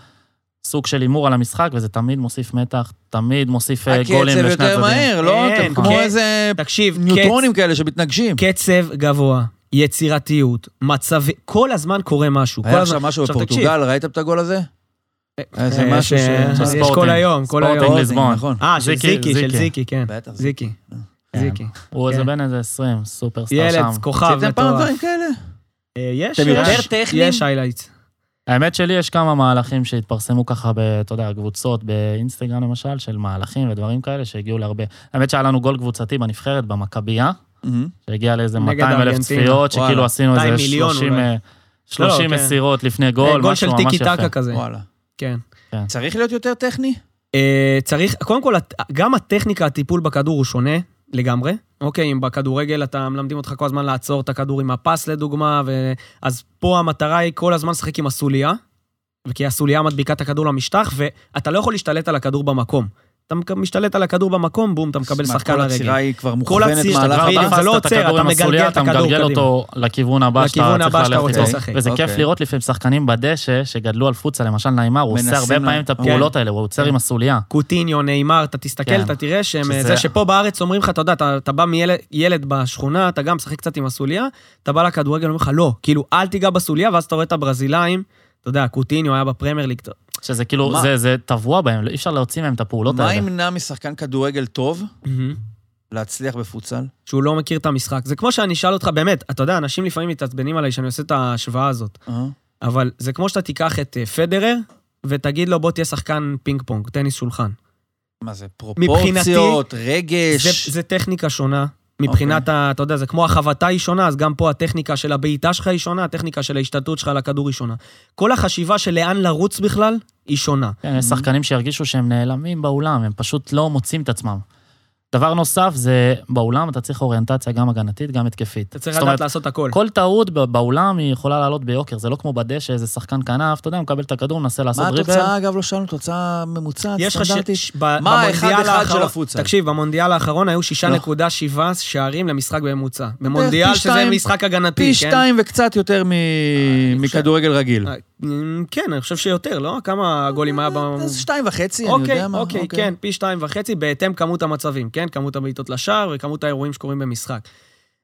סוג של הימור על המשחק, וזה תמיד מוסיף מתח, תמיד מוסיף אה, גולים הקצב לשני יותר הצדדים. מהר, לא? כן, כמו כן. איזה תקשיב, ניוטרונים כאלה שמתנגשים. קצב גבוה, יצירתיות, מצבי, כל הזמן קורה משהו. היה עכשיו משהו בפורטוגל, ראיתם את הגול הזה? אה, משהו יש, ש... אה, יש ספורטינג. כל היום, כל ספורטינג היום. ליסבון. נכון. אה, של זיקי, של זיקי. כן. בטח. זיקי. כן. זיקי. הוא איזה כן. בן איזה 20, סופרסטאר ילד, שם. כוכב עשיתם פעם מטורף. דברים כאלה? אה, יש, יש, יותר טכניים? יש highlights. האמת שלי, יש כמה מהלכים שהתפרסמו ככה, אתה יודע, קבוצות באינסטגרם למשל, של מהלכים ודברים כאלה שהגיעו להרבה. האמת שהיה לנו גול קבוצתי בנבחרת, במכבייה. שהגיע לאיזה נגד 200 אלף. צפיות, שכאילו וואלה. עשינו 200 איזה מיליון 30, אולי. אה, לא, 30 כן. מסירות לפני אה, גול, גול של משהו ממש טיקי יפה. טקה כזה. וואלה. כן. צריך להיות יותר טכני? אה, צריך, קודם כל, גם הטכניקה, הטיפול בכדור הוא שונה לגמרי. אוקיי, אם בכדורגל אתה מלמדים אותך כל הזמן לעצור את הכדור עם הפס לדוגמה, ו... אז פה המטרה היא כל הזמן לשחק עם הסוליה, וכי הסוליה מדביקה את הכדור למשטח, ואתה לא יכול להשתלט על הכדור במקום. אתה משתלט על הכדור במקום, בום, אתה מקבל שחקן כל לרגל. הצירה היא כבר כל הציר, מהלך הבא? זה לא עוצר, אתה מגלגל את הכדור אתה מגלגל קדימה. אותו לכיוון הבא שאתה לכיוון צריך הבא שאתה ללכת רוצה. לשחק. וזה כיף אוקיי. לראות לפעמים שחקנים בדשא, שגדלו על פוצה, למשל נעימר, הוא עושה הרבה פעמים את הפעולות האלה, הוא עוצר עם הסוליה. קוטיניו, נאמר, אתה תסתכל, כן. אתה תראה שהם... זה שפה בארץ אומרים לך, אתה יודע, אתה, בא מילד ילד בשכונה, אתה גם משחק קצת עם הסוליה, אתה בא לכדורגל, אומרים לך, לא, כאילו, אל תיגע בסוליה, ואז אתה רואה את הברזילאים, אתה יודע, קוטיניו היה בפרמייר ליג, שזה כאילו, מה? זה- זה טבוע בהם, אי אפשר להוציא מהם את הפעולות מה האלה. ימנע משחקן כדורגל טוב מהמם. להצליח בפוצל? שהוא לא מכיר את המשחק. זה כמו שאני אשאל אותך, באמת, אתה יודע, אנשים לפעמים מתעצבנים עליי שאני עושה את ההשוואה הזאת, אה? אבל זה כמו שאתה תיקח את אה, פדרר, ותגיד לו, בוא תהיה שחקן פינג פונג, טניס שולחן. מה זה, פרופורציות, רגש? זה, זה טכניקה שונה. מבחינת, ה, אתה יודע, זה כמו החבטה היא שונה, אז גם פה הטכניקה של הבעיטה שלך היא שונה, הטכניקה של ההשתלטות שלך על הכדור היא שונה. כל החשיבה של לאן לרוץ בכלל, היא שונה. כן, יש שחקנים שירגישו שהם נעלמים באולם, הם פשוט לא מוצאים את עצמם. דבר נוסף זה, באולם אתה צריך אוריינטציה גם הגנתית, גם התקפית. אתה צריך לדעת אומרת, לעשות הכל. כל טעות באולם היא יכולה לעלות ביוקר, זה לא כמו בדשא, איזה שחקן כנף, אתה יודע, מקבל את הכדור, מנסה לעשות מה דריבל. התוצאה, אגב, לא שאלנו, תוצאה ממוצעת, יש לך סטנדרטית? מה במונדיאל האחד-אחד האחרון- של הפוצל? תקשיב, במונדיאל האחרון היו לא. 6.7 שערים למשחק בממוצע. במונדיאל, פי שזה שתיים- משחק הגנתי, פי כן? שתיים וקצת יותר חושב- מכדורגל רגיל. אה, כן, אני חושב שיותר, לא? כמה גולים היה ב... אז שתיים וחצי, אני אוקיי, יודע מה. אוקיי, כן, פי שתיים וחצי, בהתאם כמות המצבים, כן? כמות הבעיטות לשער וכמות האירועים שקורים במשחק.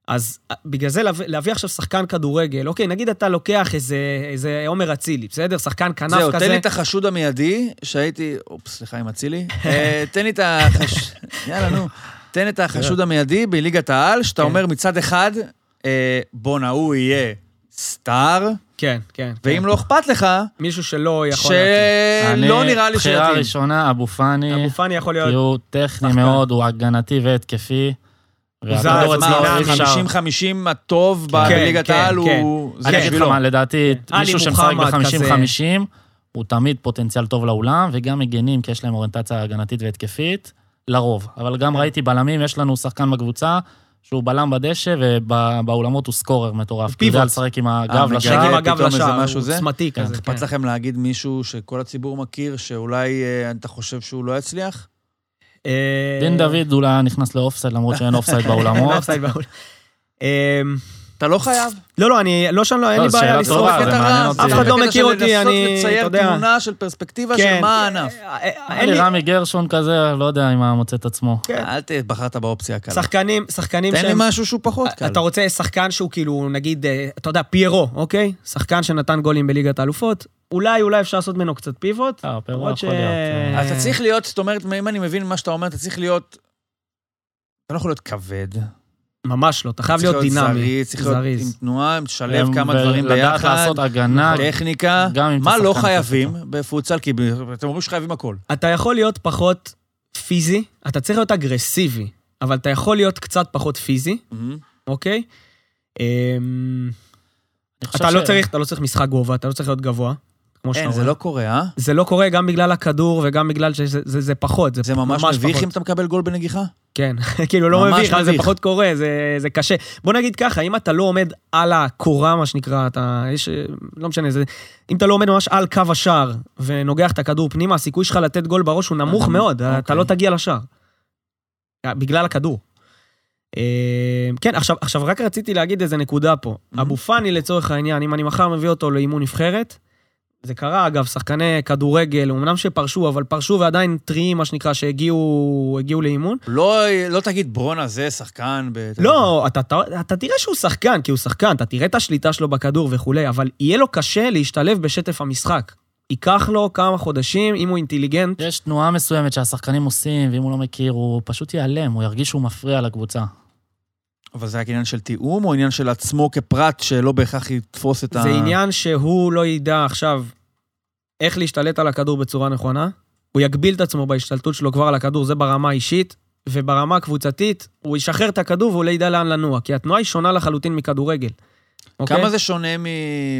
אז אה, בגלל זה להביא, עכשיו שחקן כדורגל, אוקיי, נגיד אתה לוקח איזה, איזה עומר אצילי, בסדר? שחקן כנף זהו, כזה. תן לי את החשוד המיידי, שהייתי... אופס, סליחה עם אצילי. [LAUGHS] אה, תן לי את החש... יאללה, נו. תן את החשוד [LAUGHS] המיידי בליגת העל, שאתה כן. אומר מצד אחד, אה, בואנה, הוא יהיה סטאר, כן, כן. ואם כן. לא אכפת לך, מישהו שלא יכול... להתאים. שלא נראה לי בחירה שיתאים. ראשונה, אבו פאני, אבו פאני יכול כי להיות... הוא טכני. מאוד, הוא הגנתי והתקפי. זז, והכדור אצלו מה, אי אפשר. 50-50 הטוב ב- כן, בליגת כן, העל, כן. הוא... אני אגיד לך. מה, לדעתי, כן. מישהו שמשחק מוחמד כזה. ב-50-50, הוא תמיד פוטנציאל טוב לאולם, וגם מגנים, כי יש להם אוריינטציה הגנתית והתקפית, לרוב. אבל גם כן. ראיתי בלמים, יש לנו שחקן בקבוצה, שהוא בלם בדשא, ובאולמות הוא סקורר מטורף. כי הוא יודע פיבוט. לשחק עם אה, הגב לשער. עם הגב לשער, הוא? עוצמתי כן, כזה. אכפת כן. לכם להגיד מישהו שכל הציבור מכיר, שאולי אה, אתה חושב שהוא לא יצליח? אה, דין דוד אולי נכנס לאופסייד, למרות שאין אופסייד [LAUGHS] אין באולמות. אתה לא חייב. לא, לא, אני לא שם, לא, אין לא, לי בעיה. טובה, את זה ה- מעניין אותי. אף אחד לא מכיר אותי, אני, לנסות אתה לצייר יודע. תמונה של פרספקטיבה כן. של מה הענף. אה, אה, היה אין לי. רמי גרשון כזה, לא יודע אם היה מוצא את עצמו. כן. אל ת... בחרת באופציה הקלה. שחקנים, שחקנים תן לי. משהו שהוא פחות קל. אתה רוצה שחקן שהוא כאילו, נגיד, אה, אתה יודע, פיירו, אוקיי? שחקן שנתן גולים בליגת האלופות. אולי, אולי אפשר לעשות ממנו קצת פיבוט. אה, פירו למרות יכול ש- להיות. אה, אתה צריך להיות, זאת אומרת, אם אני מבין מה שאתה אומר, אתה צריך להיות... אתה לא יכול להיות כבד. ממש לא, אתה חייב צריך להיות דינמי. זריז, צריך להיות זריז. עם תנועה, לשלב כמה דברים לדעת ביחד. לעשות הגנה, טכניקה. מה לא חייבים בפוצל? כי אתם אומרים שחייבים הכל. אתה יכול להיות פחות פיזי, אתה צריך להיות אגרסיבי, אבל אתה יכול להיות קצת פחות פיזי, אוקיי? אמ, לא צריך, אתה לא צריך משחק גובה, אתה לא צריך להיות גבוה, כמו שאתה אין, זה אומר. לא קורה, אה? זה לא קורה גם בגלל הכדור וגם בגלל שזה זה, זה פחות, זה, זה ממש מביך פחות. אם אתה מקבל גול בנגיחה? כן, [LAUGHS] כאילו לא ממש מביך, אבל זה. פחות קורה, זה, זה קשה. בוא נגיד ככה, אם אתה לא עומד על הקורה, מה שנקרא, אתה, יש, לא משנה, זה, אם אתה לא עומד ממש על קו השער ונוגח את הכדור פנימה, הסיכוי שלך לתת גול בראש הוא נמוך אה, מאוד, אוקיי. אתה לא תגיע לשער. בגלל הכדור. אה, כן, עכשיו, עכשיו רק רציתי להגיד איזה נקודה פה. אבו פאני לצורך העניין, אם אני מחר מביא אותו לאימון נבחרת, זה קרה, אגב, שחקני כדורגל, אמנם שפרשו, אבל פרשו ועדיין טריים, מה שנקרא, שהגיעו הגיעו לאימון. לא, לא תגיד ברונה זה שחקן ב... לא, אתה, אתה, אתה תראה שהוא שחקן, כי הוא שחקן, אתה תראה את השליטה שלו בכדור וכולי, אבל יהיה לו קשה להשתלב בשטף המשחק. ייקח לו כמה חודשים, אם הוא אינטליגנט. יש תנועה מסוימת שהשחקנים עושים, ואם הוא לא מכיר, הוא פשוט ייעלם, הוא ירגיש שהוא מפריע לקבוצה. אבל זה רק עניין של תיאום, או עניין של עצמו כפרט שלא בהכרח יתפוס את ה... זה עניין שהוא לא ידע עכשיו איך להשתלט על הכדור בצורה נכונה. הוא יגביל את עצמו בהשתלטות שלו כבר על הכדור, זה ברמה האישית, וברמה הקבוצתית, הוא ישחרר את הכדור והוא לא ידע לאן לנוע, כי התנועה היא שונה לחלוטין מכדורגל. אוקיי? כמה זה שונה מ...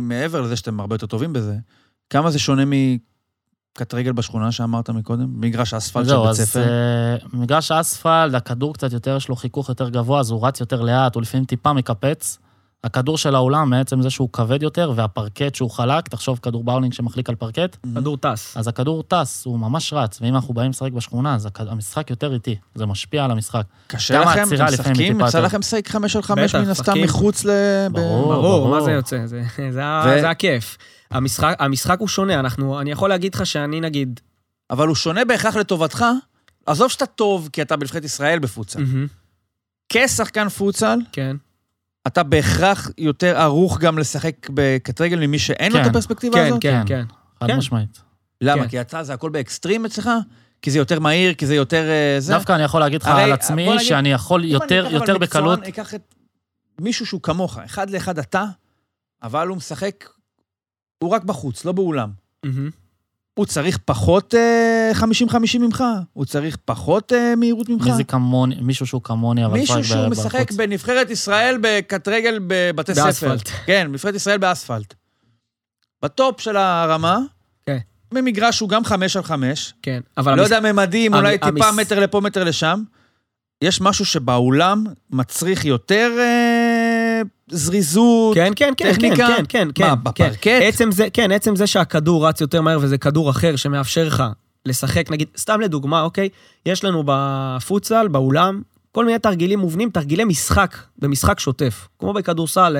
מעבר לזה שאתם הרבה יותר טובים בזה, כמה זה שונה מקט רגל בשכונה שאמרת מקודם? מגרש אספלט של זהו, בית אז ספר? אה, מגרש האספלט, הכדור קצת יותר, יש לו חיכוך יותר גבוה, אז הוא רץ יותר לאט, הוא לפעמים טיפה מקפץ. הכדור של האולם, מעצם זה שהוא כבד יותר, והפרקט שהוא חלק, תחשוב כדור באולינג שמחליק על פרקט, כדור טס. אז הכדור טס, הוא ממש רץ, ואם אנחנו באים לשחק בשכונה, אז המשחק יותר איטי, זה משפיע על המשחק. קשה לכם? אתם משחקים? יצא. לכם לשחק חמש על חמש מן הסתם. מחוץ ל... ברור. ברור, מה. זה יוצא? זה הכיף. המשחק, המשחק הוא שונה, אנחנו, אני יכול להגיד לך שאני נגיד... אבל הוא שונה בהכרח לטובתך. עזוב שאתה טוב, כי אתה בנבחרת ישראל בפוטסל. מהמם, כשחקן פוצל, כן. אתה בהכרח יותר ערוך גם לשחק בקט רגל ממי שאין לו את כן. הפרספקטיבה כן, הזאת? כן, כן. כן. חד כן. משמעית. למה? כן. כי אתה זה הכל באקסטרים אצלך? כי זה יותר מהיר, כי זה יותר... אה, זה? דווקא אני יכול להגיד לך הרי, על עצמי, נגיד, שאני יכול אם יותר אני אקח יותר אבל מקצוען, בקלות, אני אקח את מישהו שהוא כמוך, אחד לאחד אתה, אבל הוא משחק, הוא רק בחוץ, לא באולם. מהמם. הוא צריך פחות אה, 50-50 ממך, הוא צריך פחות אה, מהירות ממך. מי זה כמוני, מישהו שהוא כמוני, אבל מישהו שהוא ב- משחק בחוץ. בנבחרת ישראל בקט רגל בבתי ספר. באספלט. [LAUGHS] כן, נבחרת ישראל באספלט. בטופ של הרמה, כן. במגרש שהוא גם חמש על חמש, כן, אבל... לא המש- יודע, ממדים, המ- אולי טיפה המס- מטר לפה, מטר לשם. יש משהו שבאולם מצריך יותר אה, זריזות. כן, כן, כן, כן, טכניקה? כן, כן, כן. מה, כן. בפרקט? עצם זה, כן, עצם זה שהכדור רץ יותר מהר וזה כדור אחר שמאפשר לך לשחק, נגיד, סתם לדוגמה, אוקיי? יש לנו בפוטסל, באולם, כל מיני תרגילים מובנים, תרגילי משחק, במשחק שוטף. כמו בכדורסל,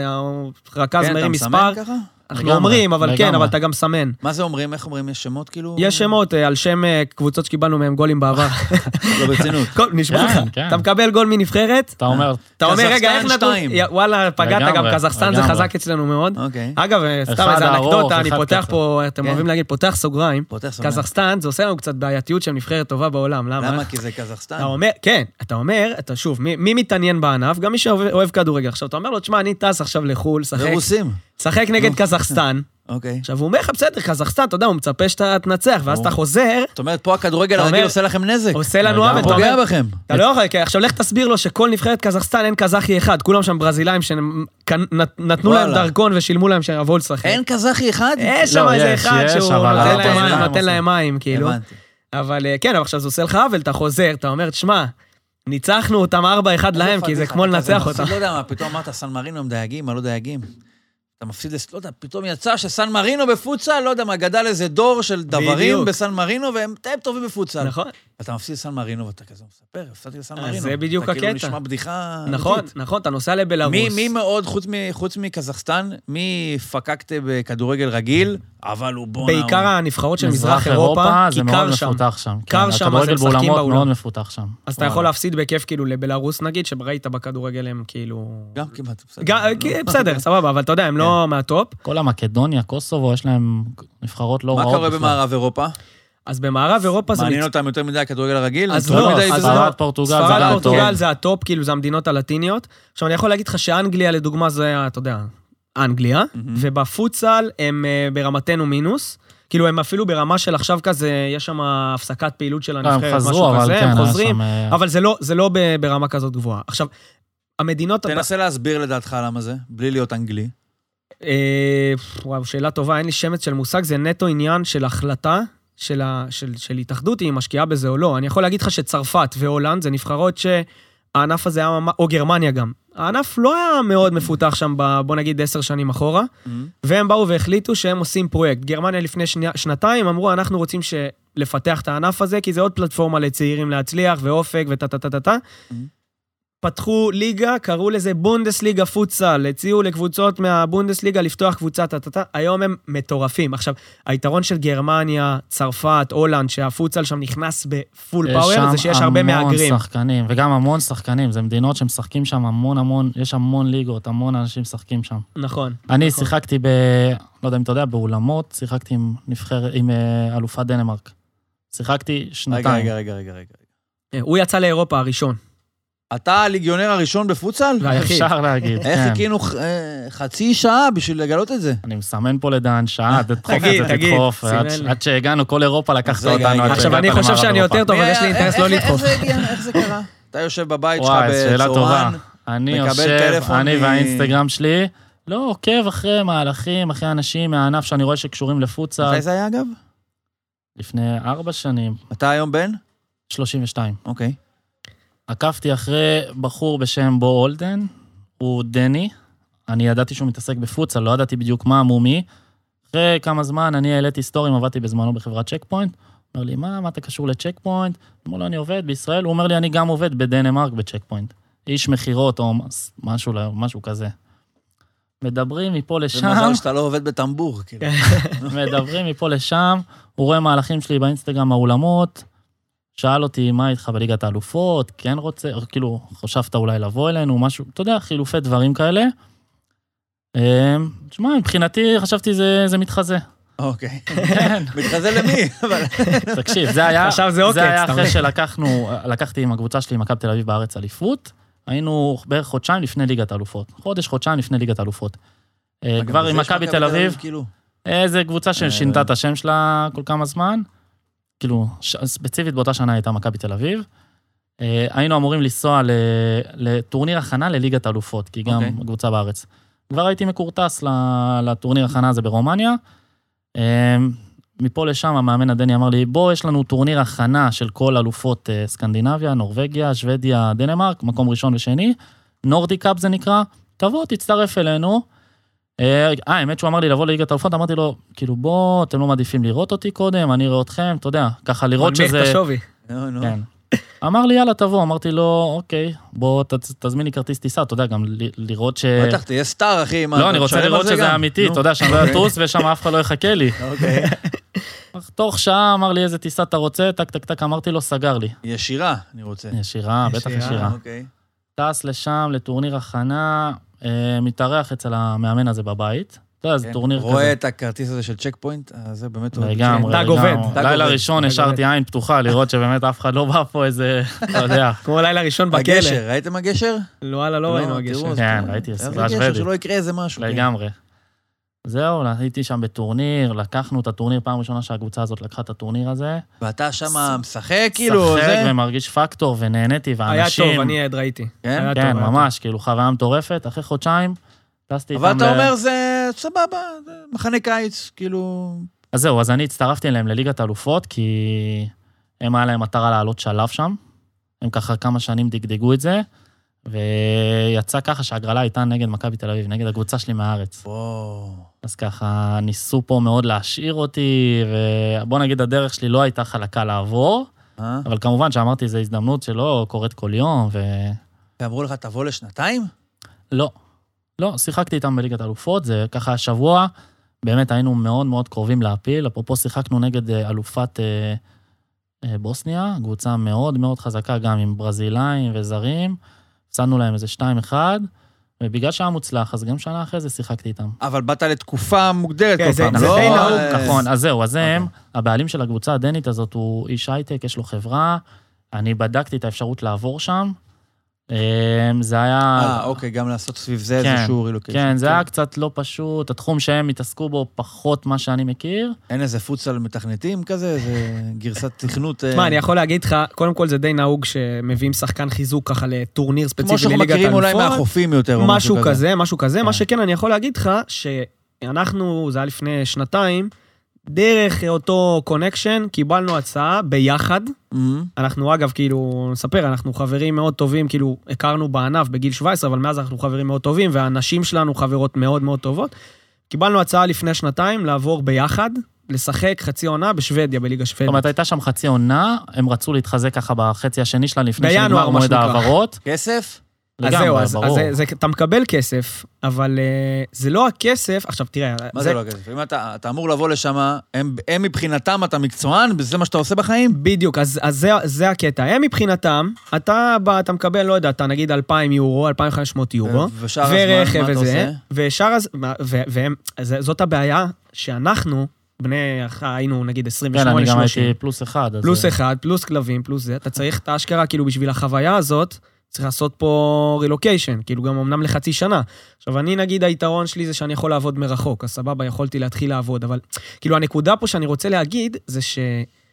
הרכז כן, מרים אתה מספר. מסמן ככה? אנחנו אומרים, אבל כן. אבל אתה גם מסמן. מה זה אומרים? איך אומרים? יש שמות כאילו? יש שמות אה, על שם אה, קבוצות שקיבלנו מהם גולים בעבר. [LAUGHS] לא ברצינות. [LAUGHS] כל- נשמע כן, לך. כן. אתה מקבל גול מנבחרת, אתה אומר, אתה אומר, רגע, איך נתנו... שתיים." יא, וואלה, פגעת גם, קזחסטן זה. חזק אצלנו מאוד. אוקיי. אגב, אה, סתם איזה אנקדוטה, אני פותח. פה, אתם כן. אוהבים להגיד, פותח סוגריים. קזחסטן, זה עושה לנו קצת בעייתיות של נבחרת טובה בעולם, למה? למה? כי זה קזחסטן. אתה אומר, כן, אתה אומר, אתה שוב, מי, מי מתעניין בענף? גם מי שאוהב כדורגל. עכשיו, אתה אומר לו, תשמע, אני טס עכשיו לחו"ל, שחק, ורוסים. שחק נגד קזחסטן. אוקיי. עכשיו, הוא אומר לך, בסדר, קזחסטן, אתה יודע, הוא מצפה שאתה תנצח, ואז. אתה חוזר, זאת אומרת, פה הכדורגל הרגיל עושה לכם נזק. עושה לנו. עוול, אתה פוגע אומר, בכם. אתה לא יכול, כי עכשיו לך תסביר לו שכל נבחרת קזחסטן אין קזחי אחד, כולם שם ברזילאים שנתנו להם. דרכון ושילמו להם שיבואו לשחק. אין קזחי אחד? יש שם לא, איזה יש, אחד שהוא נותן להם מים, כאילו. אבל אה, כן, אבל עכשיו זה עושה לך עוול, אתה חוזר, אתה אומר, תשמע, ניצחנו אותם 4-1 להם, כי זה כמו לנצח אותם. מפסיד, לא יודע מה, פתאום אמרת סן מרינו הם דייגים, מה לא דייגים? אתה מפסיד, לא יודע, פתאום יצא שסן מרינו בפוצל, לא יודע מה, גדל איזה דור של דברים בדיוק. בסן מרינו, והם הם טובים בפוצל. נכון, אתה מפסיד לסן מרינו, ואתה כזה מספר, הפסדתי לסן אז מרינו. זה בדיוק אתה כאילו הקטע. נשמע בדיחה... נכון, אמיתית. נכון, אתה נוסע לבלארוס. מי, מי מאוד, חוץ, מ, חוץ מקזחסטן, מי פקקת בכדורגל רגיל, אבל הוא בואנה... בעיקר הוא- הנבחרות של מזרח אירופה, זה כי קר שם. מפותח שם. קר כן, שם, אז הם משחקים באולם. מאוד מפותח שם. אז אתה יכול להפסיד בכיף כאילו לבלארוס נגיד, שראית בכדורגל הם כאילו... גם כמעט, בסדר. כי- בסדר, סבבה, אבל אתה יודע, הם לא מהטופ. כל המקדוניה, קוסובו, יש להם נבחרות לא מה רעות קורה בכלל. במערב אירופה? אז במערב אירופה זה... מעניין אותם יותר מדי הכדורגל הרגיל? אז לא. ספרד, פורטוגל, זה ספרד, גם פורטוגל. זה הטופ, כאילו זה המדינות הלטיניות. עכשיו, אני יכול להגיד לך שאנגליה, לדוגמה, זה, אתה יודע, אנגליה, ובפוטסל הם אה, ברמתנו מינוס. כאילו, הם אפילו ברמה של עכשיו כזה, יש שם הפסקת פעילות של לא, הנבחרת, הם חזרו, משהו אבל כזה, כן, הם היה חוזרים, אה, אבל זה לא, זה לא ברמה כזאת גבוהה. עכשיו, המדינות... תנסה להסביר לדעתך למה זה, בלי להיות אנגלי. אה, וואו, שאלה טובה, אין לי שמץ של מושג, זה נטו עניין של החלטה של, ה, של, של התאחדות, אם היא משקיעה בזה או לא. אני יכול להגיד לך שצרפת והולנד זה נבחרות שהענף הזה היה או גרמניה גם. הענף לא היה מאוד מפותח שם, ב, בוא נגיד עשר שנים אחורה, והם באו והחליטו שהם עושים פרויקט. גרמניה לפני שני, שנתיים אמרו, אנחנו רוצים ש... לפתח את הענף הזה, כי זה עוד פלטפורמה לצעירים להצליח, ואופק וטה טה טה טה טה. פתחו ליגה, קראו לזה בונדסליגה פוטסל, הציעו לקבוצות מהבונדסליגה לפתוח קבוצה טה-טה-טה, היום הם מטורפים. עכשיו, היתרון של גרמניה, צרפת, הולנד, שהפוטסל שם נכנס בפול יש פאוור, שם זה שיש הרבה המון מהגרים. שחקנים, וגם המון שחקנים, זה מדינות שמשחקים שם המון המון, יש המון ליגות, המון אנשים משחקים שם. נכון. אני נכון. שיחקתי ב... לא יודע אם אתה יודע, באולמות, שיחקתי עם נבחרת, עם אה, אלופת דנמרק. שיחקתי שנתיים. רגע, רגע, רגע, רגע. הוא יצא לאירופה הראשון. אתה הליגיונר הראשון בפוצל? והיחיד. אפשר להגיד, איך כן. חיכינו אה, חצי שעה בשביל לגלות את זה? אני מסמן פה לדן שעה, [LAUGHS] תדחוף את תגיד, זה, תגיד, תדחוף. עד- שהגענו, כל אירופה לקחת אותנו. עכשיו, אני חושב שאני אירופה. יותר טוב, אבל יש לי אינטרס לא לדחוף. איך זה קרה? אתה יושב בבית שלך וואי, שאלה טובה. אני מקבל יושב, טלפון אני מ- והאינסטגרם שלי, לא עוקב אחרי מהלכים, אחרי אנשים מהענף שאני רואה שקשורים לפוטסל. מתי זה היה אגב? לפני ארבע שנים, אתה היום בן? 32. אוקיי. עקבתי אחרי בחור בשם בו אולדן, הוא דני. אני ידעתי שהוא מתעסק בפוטסל, לא ידעתי בדיוק מה, מו מי. אחרי כמה זמן אני העליתי סטורים, עבדתי בזמנו בחברת צ'ק פוינט. אומר לי, מה, מה אתה קשור לצ'ק פוינט? אמר לו, אני עובד בישראל. הוא אומר לי, אני גם עובד בדנמרק בצ'ק פוינט. איש מכירות או משהו, משהו כזה. מדברים מפה זה לשם, מזל שאתה לא עובד בטמבור, כאילו. [LAUGHS] מדברים מפה לשם, הוא רואה מהלכים שלי באינסטגרם מהאולמות, שאל אותי, מה איתך בליגת האלופות, כן רוצה, או כאילו, חשבת אולי לבוא אלינו, משהו, אתה יודע, חילופי דברים כאלה. אמ, תשמע, מבחינתי חשבתי זה, זה מתחזה. אוקיי. כן, [LAUGHS] מתחזה למי? [LAUGHS] אבל... תקשיב, זה היה, עכשיו זה עוקץ, זה היה אחרי? שלקחנו, לקחתי עם הקבוצה שלי, מכבי תל אביב בארץ אליפות, היינו בערך חודשיים לפני ליגת האלופות. חודש, חודשיים לפני ליגת האלופות. אה, כבר עם מכבי תל אביב, כאילו. איזה קבוצה אה. ששינתה את השם שלה כל כמה זמן. כאילו, ש... ספציפית באותה שנה הייתה מכבי תל אביב. אה, היינו אמורים לנסוע ל... לטורניר הכנה לליגת האלופות, כי גם אוקיי. הקבוצה בארץ. כבר הייתי מקורטס ל... לטורניר הכנה הזה ברומניה. אה, מפה לשם המאמן הדני אמר לי, בוא, יש לנו טורניר הכנה של כל אלופות אה, סקנדינביה, נורבגיה, שוודיה, דנמרק, מקום ראשון ושני. Nordic Cup זה נקרא, תבוא, תצטרף אלינו. אה, אה, האמת שהוא אמר לי לבוא לליגת האלופות, אמרתי לו, כאילו, בוא, אתם לא מעדיפים לראות אותי קודם, אני אראה אתכם, אתה יודע, ככה לראות מנמיך את שזה... השווי. כן. אמר לי, יאללה, תבוא. אמרתי לו, אוקיי, בוא ת- תזמין לי כרטיס טיסה, אתה יודע, גם ל- לראות ש... בטח, תהיה סטאר, אחי. מה, לא, אני רוצה לראות זה שזה? אמיתי. אתה יודע, שאני לא אטוס ושם אף אחד לא יחכה לי. אוקיי. [LAUGHS] תוך שעה אמר לי איזה טיסה אתה רוצה, טק טק טק, אמרתי לו, סגר לי. ישירה, אני רוצה. ישירה, בטח ישירה. אוקיי. טס לשם לטורניר הכנה, מתארח אצל המאמן הזה בבית. אתה יודע, זה כן. טורניר רואה כזה. את הכרטיס הזה של צ'ק פוינט? אה, זה באמת... לגמרי, דג עובד, לילה. ראשון השארתי עין פתוחה לראות שבאמת אף אחד לא בא פה איזה, אתה יודע. [LAUGHS] כמו לילה ראשון בכלא. הגשר, ראיתם הגשר? לא, וואלה, לא ראינו תראו, הגשר. כן, תראו, ראיתי, סדרה שוודית. שלא יקרה איזה משהו. כן. לגמרי. זהו, הייתי שם בטורניר, לקחנו את הטורניר, פעם ראשונה שהקבוצה הזאת לקחה את הטורניר הזה. ואתה שם משחק, כאילו, משחק זה? ומרגיש פקטור, ונהניתי, היה ואנשים... טוב, אני עד ראיתי. כן? היה כן, טוב, היה ממש, כאילו, חוויה מטורפת. אחרי חודשיים, טסתי איתם... אבל אתה ל- אומר, זה סבבה, זה מחנה קיץ, כאילו... אז זהו, אז אני הצטרפתי אליהם לליגת האלופות, כי הם היה להם מטרה לעלות שלב שם. הם ככה כמה שנים דגדגו את זה, ויצא ככה שההגרלה הייתה נגד מכבי תל אביב, נגד הקבוצה שלי מהארץ. וואו. אז ככה ניסו פה מאוד להשאיר אותי, ובוא נגיד הדרך שלי לא הייתה חלקה לעבור, אה? אבל כמובן שאמרתי, זו הזדמנות שלא קורית כל יום, ו... ואמרו לך, תבוא לשנתיים? לא. לא, שיחקתי איתם בליגת האלופות, זה ככה השבוע, באמת היינו מאוד מאוד קרובים להפיל. אפרופו, שיחקנו נגד אה, אלופת אה, אה, בוסניה, קבוצה מאוד מאוד חזקה, גם עם ברזילאים וזרים. הפסדנו להם איזה 2-1, ובגלל שהיה מוצלח, אז גם שנה אחרי זה שיחקתי איתם. אבל באת לתקופה מוגדרת כן, כל זה- פעם, זה לא? די נהוג, אה, נכון, אז זהו, אז הם, אוקיי. הבעלים של הקבוצה הדנית הזאת הוא איש הייטק, יש לו חברה, אני בדקתי את האפשרות לעבור שם. אה, זה היה... אה, אוקיי, גם לעשות סביב זה כן, איזשהו רילוקיישן. כן, זה היה קצת לא פשוט, התחום שהם התעסקו בו פחות מה שאני מכיר. אין איזה פוצל מתכנתים כזה, איזה גרסת תכנות... אה, תשמע, אני יכול להגיד לך, קודם כל זה די נהוג שמביאים שחקן חיזוק ככה לטורניר כמו ספציפי שאנחנו לליגת מכירים אולי האלופות. מהחופים יותר, או משהו כזה, משהו כזה. כן. מה שכן, אני יכול להגיד לך, שאנחנו, זה היה לפני שנתיים, דרך אותו קונקשן, קיבלנו הצעה ביחד. מהמם. אנחנו אגב, כאילו, נספר, אנחנו חברים מאוד טובים, כאילו, הכרנו בענף בגיל 17, אבל מאז אנחנו חברים מאוד טובים, והנשים שלנו חברות מאוד מאוד טובות. קיבלנו הצעה לפני שנתיים לעבור ביחד, לשחק חצי עונה בשוודיה, בליגה זאת שוודית. אומרת, הייתה שם חצי עונה, הם רצו להתחזק ככה בחצי השני שלה לפני שנגמר מועד שנקרא. ההעברות. כסף? אז זהו, אז, אז. זה, זה, אתה מקבל כסף, אבל uh, זה לא הכסף, עכשיו תראה, מה זה לא כסף? אם אתה אתה אמור לבוא לשם, הם הם מבחינתם אתה מקצוען, וזה מה שאתה עושה בחיים? בדיוק, אז, אז זה, זה הקטע. הם מבחינתם, אתה בא, אתה מקבל, לא יודע, אתה נגיד 2,000 יורו, 2,500 יורו, ורכב וזה? ושאר הז... אז זאת הבעיה, שאנחנו, בני, היינו נגיד כן, 28, אני גם 30, הייתי פלוס אחד. אז פלוס זה- אחד, פלוס כלבים, פלוס זה, אתה צריך את האשכרה, כאילו בשביל החוויה הזאת, צריך לעשות פה רילוקיישן, כאילו גם אמנם לחצי שנה. עכשיו, אני נגיד, היתרון שלי זה שאני יכול לעבוד מרחוק, אז סבבה, יכולתי להתחיל לעבוד, אבל כאילו הנקודה פה שאני רוצה להגיד, זה ש...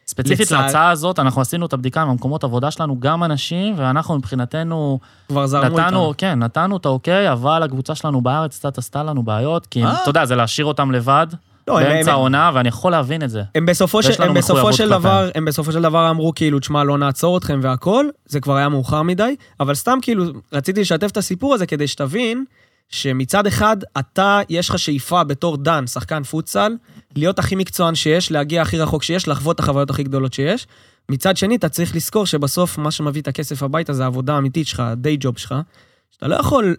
ספציפית לצד- להצעה הזאת, אנחנו עשינו את הבדיקה עם המקומות עבודה שלנו, גם אנשים, ואנחנו מבחינתנו כבר זרמו נתנו, איתם. כן, נתנו את האוקיי, אבל הקבוצה שלנו בארץ קצת עשתה לנו בעיות, כי אה? אתה יודע, זה להשאיר אותם לבד לא, באמצע העונה, ואני יכול להבין את זה. הם בסופו, לנו הם, בסופו של. דבר, הם בסופו של דבר אמרו כאילו, תשמע, לא נעצור אתכם והכל, זה כבר היה מאוחר מדי, אבל סתם כאילו, רציתי לשתף את הסיפור הזה כדי שתבין שמצד אחד, אתה, יש לך שאיפה בתור דן, שחקן פוטסל, להיות הכי מקצוען שיש, להגיע הכי רחוק שיש, לחוות את החוויות הכי גדולות שיש. מצד שני, אתה צריך לזכור שבסוף מה שמביא את הכסף הביתה זה העבודה האמיתית שלך, הדיי ג'וב שלך, שאתה לא יכול,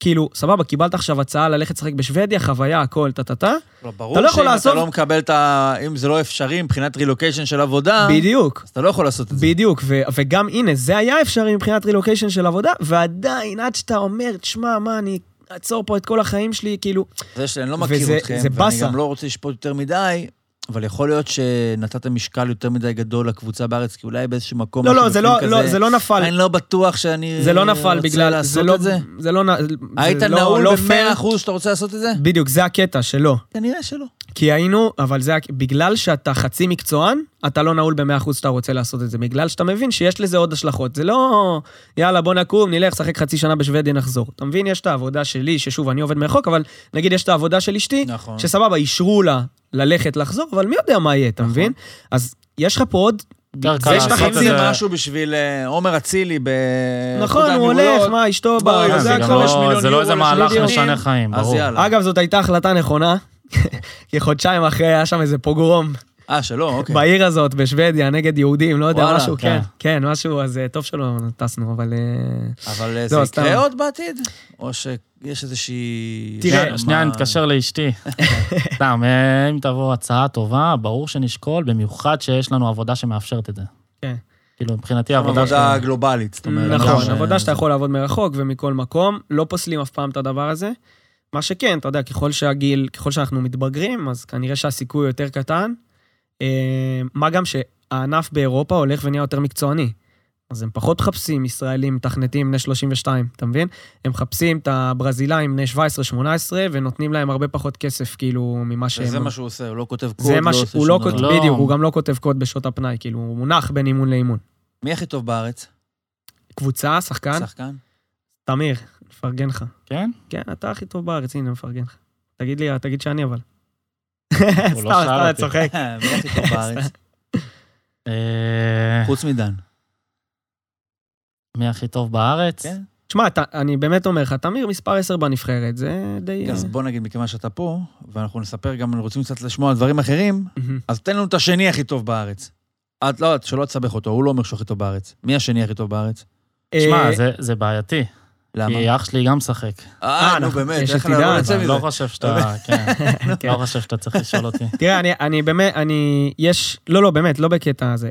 כאילו, סבבה, קיבלת עכשיו הצעה ללכת לשחק בשוודיה, חוויה, הכל, טה-טה-טה, לא, ברור אתה לא יכול שאם לעשות- אתה לא מקבל את ה... אם זה לא אפשרי מבחינת רילוקיישן של עבודה, בדיוק. אז אתה לא יכול לעשות את זה. בדיוק, ו- וגם הנה, זה היה אפשרי מבחינת רילוקיישן של עבודה, ועדיין, עד שאתה אומר, תשמע, מה, אני אעצור פה את כל החיים שלי, כאילו, זה שאני לא מכיר וזה- אתכם, זה ואני באסה. גם לא רוצה לשפוט יותר מדי, אבל יכול להיות שנתתם משקל יותר מדי גדול לקבוצה בארץ, כי אולי באיזשהו מקום... לא, לא, זה לא, לא, כזה, זה לא נפל, אני לא בטוח שאני זה לא נפל רוצה בגלל, לעשות זה לא, את זה. זה לא, נ- היית זה לא- נעול לא ב-100% פייר. שאתה רוצה לעשות את זה? בדיוק, זה הקטע שלא. כנראה שלא. כי היינו, אבל זה, בגלל שאתה חצי מקצוען, אתה לא נעול ב-100% שאתה רוצה לעשות את זה, בגלל שאתה מבין שיש לזה עוד השלכות. זה לא, יאללה, בוא נקום, נלך, שחק חצי שנה בשוודיה, נחזור. אתה מבין, יש את העבודה שלי, ששוב, אני עובד מרחוק, אבל נגיד יש את העבודה של אשתי, נכון. שסבבה, אישרו לה ללכת, לחזור, אבל מי יודע מה יהיה, אתה מבין? אז יש לך פה עוד... זה יש שאתה לך חצי... משהו בשביל אה, עומר אצילי ב... נכון, הוא. הולך, מה, אשתו בא... זה הכל. חמש לא- מיליון זה לא איזה מהלך. משנה חיים, אז ברור. אגב, זאת הייתה החלטה נכונה, [LAUGHS] כי חודשיים אחרי היה שם איזה פוגרום אה, שלא, אוקיי. בעיר הזאת, בשוודיה, נגד יהודים, לא יודע, וואלה, משהו, כן. כן, כן, משהו, אז אה, טוב שלא טסנו, אבל... אה, אבל אה, לא, זה סתם. יקרה עוד בעתיד? או שיש איזושהי... תראה, שנייה, שנייה, אני אתקשר לאשתי. [LAUGHS] סתם, אם תבוא הצעה טובה, ברור שנשקול, במיוחד שיש לנו עבודה שמאפשרת את זה. כן. כאילו, מבחינתי עבודה... עבודה גלובלית, זאת אומרת. נכון, ש- עבודה שאתה יכול לעבוד מרחוק ומכל מקום, לא פוסלים אף פעם את הדבר הזה. מה שכן, אתה יודע, ככל שהגיל, ככל שאנחנו מתבגרים, אז כנראה שהסיכוי יותר קטן. אה, מה גם שהענף באירופה הולך ונהיה יותר מקצועני. אז הם פחות מחפשים ישראלים מתכנתים בני 32, אתה מבין? הם מחפשים את הברזילאים בני 17-18 ונותנים להם הרבה פחות כסף, כאילו, ממה שהם... וזה מה שהוא עושה, הוא לא כותב קוד, לא. עושה הוא לא שום כותב, דבר. לא. בדיוק, הוא גם לא כותב קוד בשעות הפנאי, כאילו, הוא מונח בין אימון לאימון. מי הכי טוב בארץ? קבוצה, שחקן, שחקן? תמיר, נפרגן לך. כן? כן, אתה הכי טוב בארץ, הנה, מפרגן לך. תגיד לי, תגיד שאני אבל. [LAUGHS] סתם, לא סתם, אני אותי. צוחק. טוב בארץ? אה, חוץ מדן. מי הכי טוב בארץ? כן. תשמע, אתה- אני באמת אומר לך, תמיר מספר 10 בנבחרת, זה די... אז בוא נגיד, מכיוון שאתה פה, ואנחנו נספר גם, רוצים קצת לשמוע דברים אחרים. אז תן לנו את השני הכי טוב בארץ. את לא, שלא תסבך אותו, הוא לא אומר שהוא הכי טוב בארץ. מי השני הכי טוב בארץ? שמע, אה, זה- זה בעייתי. למה? כי אח שלי גם משחק. אה, נו נכון, באמת, יש איך את לא נצא אני מזה? לא חושב שאתה... [LAUGHS] כן. לא חושב שאתה צריך לשאול אותי. תראה, אני- אני באמת, אני... יש... לא, לא, באמת, לא בקטע הזה.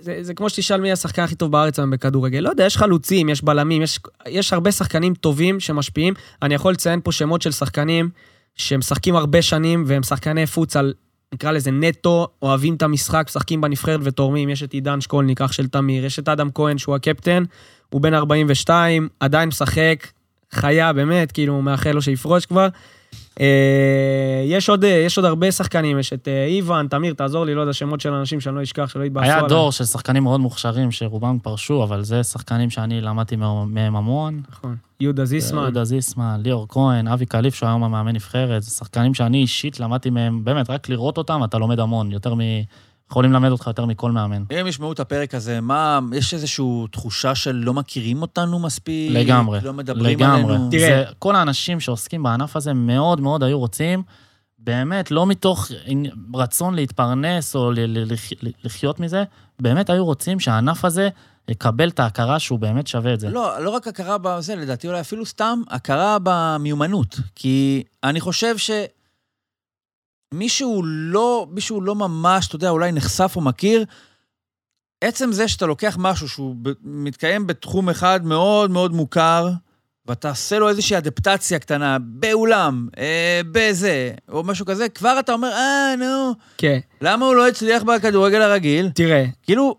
זה, זה כמו שתשאל מי השחקן הכי טוב בארץ היום בכדורגל. לא יודע, יש חלוצים, יש בלמים, יש, יש הרבה שחקנים טובים שמשפיעים. אני יכול לציין פה שמות של שחקנים שמשחקים הרבה שנים והם שחקני פוצל, נקרא לזה נטו, אוהבים את המשחק, משחקים בנבחרת ותורמים. יש את עידן שקולניק, אח של תמיר, יש את אדם כהן שהוא הקפטן, הוא בן 42, עדיין משחק, חיה, באמת, כאילו, מאחל לו שיפרוש כבר. אה, יש עוד, אה, יש עוד הרבה שחקנים, יש את אה, איוון, תמיר, תעזור לי, לא יודע, שמות של אנשים שאני לא אשכח, שלא יתבאסו היה עליי. דור של שחקנים מאוד מוכשרים שרובם פרשו, אבל זה שחקנים שאני למדתי מהם מהם המון. נכון. יהודה זיסמן. יהודה זיסמן, ליאור כהן, אבי קליף, שהוא היום המאמן נבחרת. זה שחקנים שאני אישית למדתי מהם, באמת, רק לראות אותם אתה לומד המון, יותר מ... יכולים ללמד אותך יותר מכל מאמן. אם ישמעו את הפרק הזה, מה, יש איזושהי תחושה של לא מכירים אותנו מספיק? לגמרי, לא מדברים לגמרי. עלינו? תראה. זה, כל האנשים שעוסקים בענף הזה מאוד מאוד היו רוצים, באמת, לא מתוך רצון להתפרנס או ל- ל- לח- לחיות מזה, באמת היו רוצים שהענף הזה יקבל את ההכרה שהוא באמת שווה את זה. לא, לא רק הכרה בזה, לדעתי אולי אפילו סתם הכרה במיומנות. כי אני חושב ש... מישהו לא, מישהו לא ממש, אתה יודע, אולי נחשף או מכיר, עצם זה שאתה לוקח משהו שהוא מתקיים בתחום אחד מאוד מאוד מוכר, ואתה עושה לו איזושהי אדפטציה קטנה, באולם, אה, בזה, או משהו כזה, כבר אתה אומר, אה, נו, כן, למה הוא לא הצליח בכדורגל הרגיל? תראה, כאילו,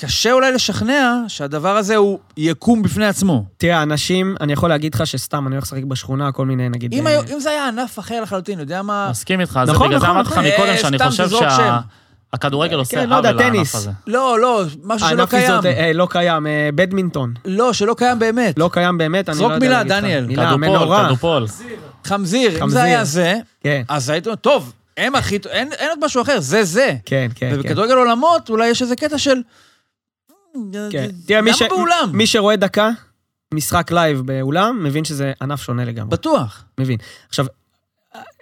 קשה אולי לשכנע שהדבר הזה הוא יקום בפני עצמו. תראה, אנשים, אני יכול להגיד לך שסתם, אני הולך לשחק בשכונה, כל מיני, נגיד... אם, אה, היו, אם זה היה ענף אחר לחלוטין, יודע מה? מסכים איתך, זה נכון, בגלל זה נכון, אמרתי לך נכון. מקודם אה, שאני סתם חושב תזרוק שם. שהכדורגל עושה כן, לא עוול לענף. הזה. לא, לא, משהו שלא הענף קיים. הזאת, אה, לא קיים, אה, בדמינטון. לא, שלא קיים באמת. לא קיים באמת, אני לא זרוק יודע מילה, להגיד לך. דניאל. מילה, כדופול, מנורה. כדופול. חמזיר, אם. זה היה זה, כן, אז היית אומר, טוב, הם הכי... אין עוד משהו אחר, זה זה. כן, כן. כן. ובכדורגל עולמות אולי יש איזה קטע של... כן. תראה, מי ש- למה באולם? מי שרואה דקה, משחק live באולם, מבין שזה ענף שונה לגמרי. בטוח. מבין. עכשיו,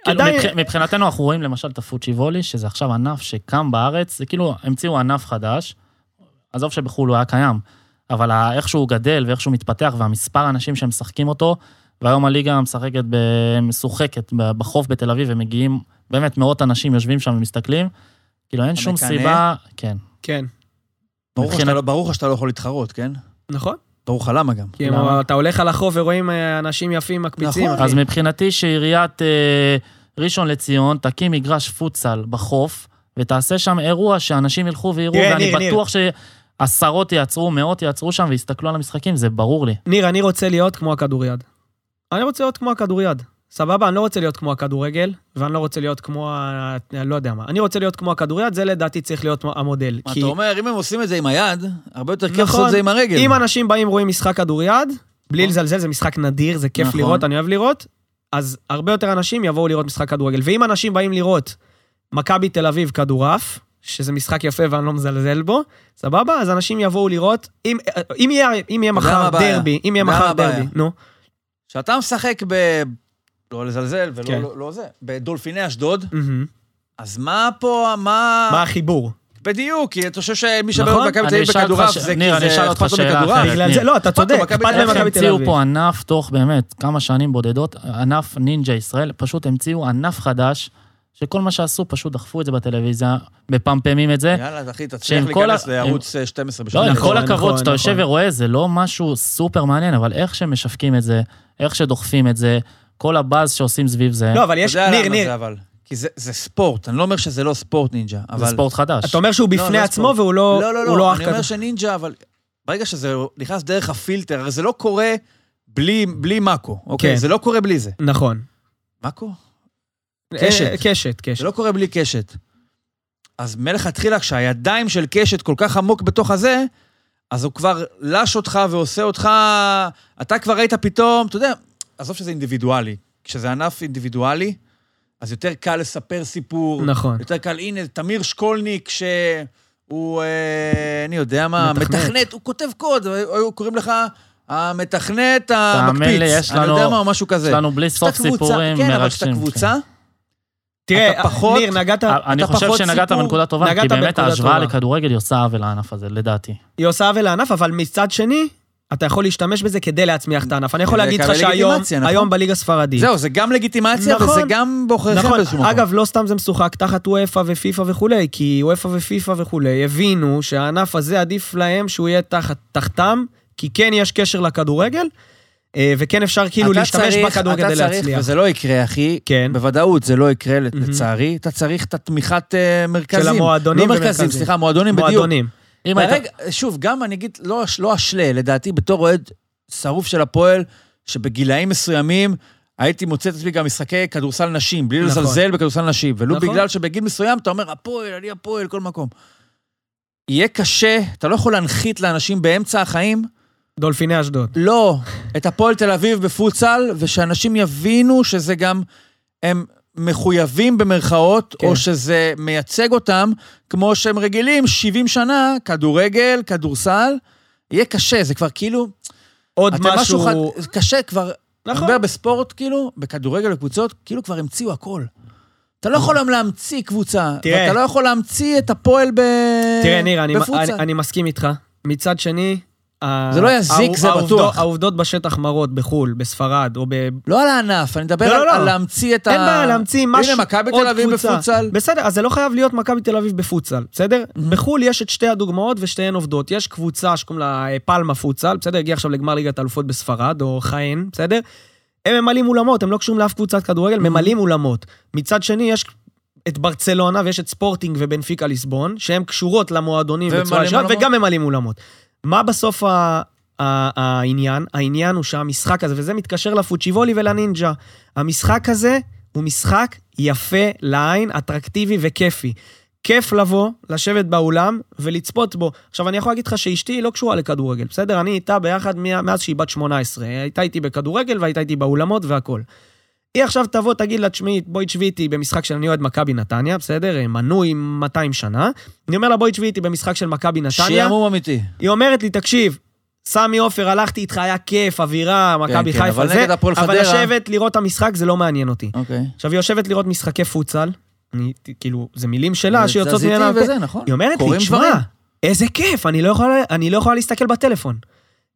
כאילו, עדיין... מבח- מבחינתנו אנחנו רואים למשל את הפוצ'יוולי, שזה עכשיו ענף שקם בארץ, זה כאילו המציאו ענף חדש, עזוב שבחו"ל הוא היה קיים, אבל איך שהוא גדל ואיך שהוא מתפתח והמספר האנשים שמשחקים אותו, והיום הליגה משחקת, ב- משוחקת בחוף בתל אביב, ומגיעים, באמת מאות אנשים יושבים שם ומסתכלים, כאילו אין שום? סיבה, כן. כן, ברור לך שאתה לא- ברור שאתה לא יכול להתחרות, כן? נכון. ברור לך למה גם. כי למה? אתה הולך על החוף ורואים אה, אנשים יפים מקפיצים. נכון. אחי. אז מבחינתי שעיריית אה, ראשון לציון תקים מגרש פוטסל בחוף, ותעשה שם אירוע שאנשים ילכו ויראו, ואני ניר, ניר. בטוח שעשרות יעצרו, מאות יעצרו שם ויסתכלו על המשחקים, זה ברור לי. ניר, אני רוצה להיות כמו הכדוריד. אני רוצה להיות כמו הכדוריד. סבבה? אני לא רוצה להיות כמו הכדורגל, ואני לא רוצה להיות כמו ה... לא יודע מה. אני רוצה להיות כמו הכדוריד, זה לדעתי צריך להיות המודל. מה כי אתה אומר, אם הם עושים את זה עם היד, הרבה יותר כיף נכון. לעשות את זה עם הרגל. אם אנשים באים רואים משחק כדוריד, בלי נכון. לזלזל, זה משחק נדיר, זה כיף נכון. לראות, אני אוהב לראות, אז הרבה יותר אנשים יבואו לראות משחק כדורגל. ואם אנשים באים לראות מכבי תל אביב כדורעף, שזה משחק יפה ואני לא מזלזל בו, סבבה? אז אנשים יבואו לראות, אם, אם יהיה, אם יהיה מחר? דרבי, אם יהיה מחר? דרבי, נו, כשאתה משחק ב... לא לזלזל ולא כן. לא, לא זה, בדולפיני אשדוד, מהמם. אז מה פה, מה... מה החיבור? בדיוק, כי אתה חושב שמי שבא נכון. במכבי תל אביב בכדורעף זה ניר, כי אני זה אשאל אותך אכפת לו שאלה מכדורעף. אחרת. בגלל זה, ניר. לא, אתה צודק, אכפת. להם מכבי תל המציאו אביב. פה ענף תוך באמת כמה שנים בודדות, ענף נינג'ה ישראל, פשוט המציאו ענף חדש, שכל מה שעשו, פשוט דחפו את זה בטלוויזיה, מפמפמים את זה. יאללה, אחי, תצליח להיכנס לערוץ אה, 12 לא, בשביל עם נכון, כל הכבוד, נכון, שאתה יושב נכון. ורואה, זה לא משהו סופר מעניין, אבל איך שמשווקים את זה, איך שדוחפים את זה, כל הבאז שעושים סביב זה, לא, אבל יש, ניר, ניר, זה אבל. כי זה- זה ספורט, אני לא אומר שזה לא ספורט נינג'ה, אבל... זה ספורט חדש. אתה אומר שהוא לא, בפני לא עצמו ספורט. והוא לא לא, לא, לא, אח אני אומר. שנינג'ה, אבל ברגע שזה נכנס דרך הפילטר, הרי זה לא קורה בלי, בלי מאקו, אוקיי? כן. זה לא קורה בלי זה. נכון. מאקו? קשת. אה, קשת, קשת. זה לא קורה בלי קשת. אז מלכתחילה, כשהידיים של קשת כל כך עמוק בתוך הזה, אז הוא כבר לש אותך ועושה אותך... אתה כבר ראית פתאום, אתה יודע, עזוב שזה אינדיבידואלי. כשזה ענף אינדיבידואלי, אז יותר קל לספר סיפור. נכון. יותר קל, הנה, תמיר שקולניק, שהוא, אה, אני יודע מה, מתכנת. מתכנת, הוא כותב קוד, היו קוראים לך המתכנת תאמין המקפיץ. לי, יש אני לנו- יודע מה, או משהו כזה. יש לנו בלי סוף סיפורים כן, אבל כשאתה מרגשים. קבוצה, תראה, אתה פחות- ניר, נגעת, אני אתה חושב שנגעת סיפור. בנקודה טובה, כי באמת ההשוואה. לכדורגל היא עושה עוול לענף הזה, לדעתי. היא עושה עוול לענף, אבל מצד שני, אתה יכול להשתמש בזה כדי להצמיח את הענף. אני יכול להגיד לך שהיום, נכון? היום בליגה הספרדית, זהו, זה גם לגיטימציה, נכון. וזה גם בוחריכם נכון, באיזשהו מקום. אגב, לא סתם זה משוחק תחת וופא ופיפא וכולי, כי וופא ופיפא וכולי הבינו שהענף הזה עדיף להם שהוא יהיה תחת, תחתם, כי כן יש קשר לכדורגל, אה, וכן אפשר כאילו להשתמש צריך- בכדורגל כדי אתה צריך, להצליח. וזה לא יקרה, אחי. כן. בוודאות זה לא יקרה, מהמם. לצערי. אתה צריך את התמיכת אה, מרכזים. של המועדונים לא מרכזים. סליחה, מועדונים בדיוק. מועדונים. אם היית... שוב, גם אני אגיד, לא, לא אשלה, לדעתי, בתור אוהד שרוף של הפועל, שבגילאים מסוימים הייתי מוצא את עצמי גם משחקי כדורסל נשים, בלי נכון. לזלזל בכדורסל נשים, ולו נכון. בגלל שבגיל מסוים אתה אומר, הפועל, אני הפועל, כל מקום. יהיה קשה, אתה לא יכול להנחית לאנשים באמצע החיים, דולפיני אשדוד. לא, את הפועל תל אביב בפוטסל, ושאנשים יבינו שזה גם, הם מחויבים במרכאות, כן. או שזה מייצג אותם, כמו שהם רגילים 70 שנה, כדורגל, כדורסל, יהיה קשה, זה כבר כאילו... עוד אתם משהו... חד- קשה כבר, נכון. מדבר בספורט, כאילו, בכדורגל וקבוצות, כאילו כבר המציאו הכל. אתה לא יכול היום להמציא קבוצה, תראה. ואתה לא יכול להמציא את הפועל ב... תראה, ניר, אני. אני, אני מסכים איתך. מצד שני... זה לא יזיק, זה בטוח. העובדות בשטח מראות בחו"ל, בספרד, או ב... לא על הענף, אני מדבר לא, על, לא, לא. על להמציא את ה... אין בעיה להמציא משהו, הנה, מכבי תל אביב. בפוטסל. בסדר, אז זה לא חייב להיות מכבי תל אביב בפוטסל, בסדר? בחו"ל יש את שתי הדוגמאות ושתיהן עובדות. יש קבוצה שקוראים לה אה, פלמה פוטסל, בסדר? הגיע עכשיו לגמר ליגת האלופות בספרד, או חאן, בסדר? הם ממלאים אולמות, הם לא קשורים לאף קבוצת כדורגל, ממלאים אולמות. מצד שני, יש את ברצלונה ויש את ספורטינג ובנפיקה ליסבון, שהן קשורות למועדונים בצורה אולמות. וגם ממלאים אולמות. מה בסוף ה... העניין? העניין הוא שהמשחק הזה, וזה מתקשר לפוצ'יבולי ולנינג'ה, המשחק הזה הוא משחק יפה לעין, אטרקטיבי וכיפי. כיף לבוא, לשבת באולם ולצפות בו. עכשיו, אני יכול להגיד לך שאשתי היא לא קשורה לכדורגל, בסדר? אני איתה ביחד מאז שהיא בת 18. הייתה איתי בכדורגל והייתה איתי באולמות והכול. היא עכשיו תבוא, תגיד לה, תשמעי, בואי תשבי איתי במשחק של אני אוהד מכבי נתניה, בסדר? מנוי 200 שנה. אני אומר לה, בואי תשבי איתי במשחק של מכבי נתניה. שעמום אמיתי. היא אומרת לי, תקשיב, סמי עופר, הלכתי איתך, היה כיף, אווירה, מכבי כן, חיפה, אבל זה, אבל חדרה- לשבת, לראות את המשחק, זה לא מעניין אותי. אוקיי. עכשיו, היא יושבת לראות משחקי פוצל, אני, כאילו, זה מילים שלה שיוצאות ממנה. וזה, נכון. היא אומרת לי, תשמע, דברים." איזה כיף, אני לא, יכולה, אני לא יכולה להסתכל בטלפון.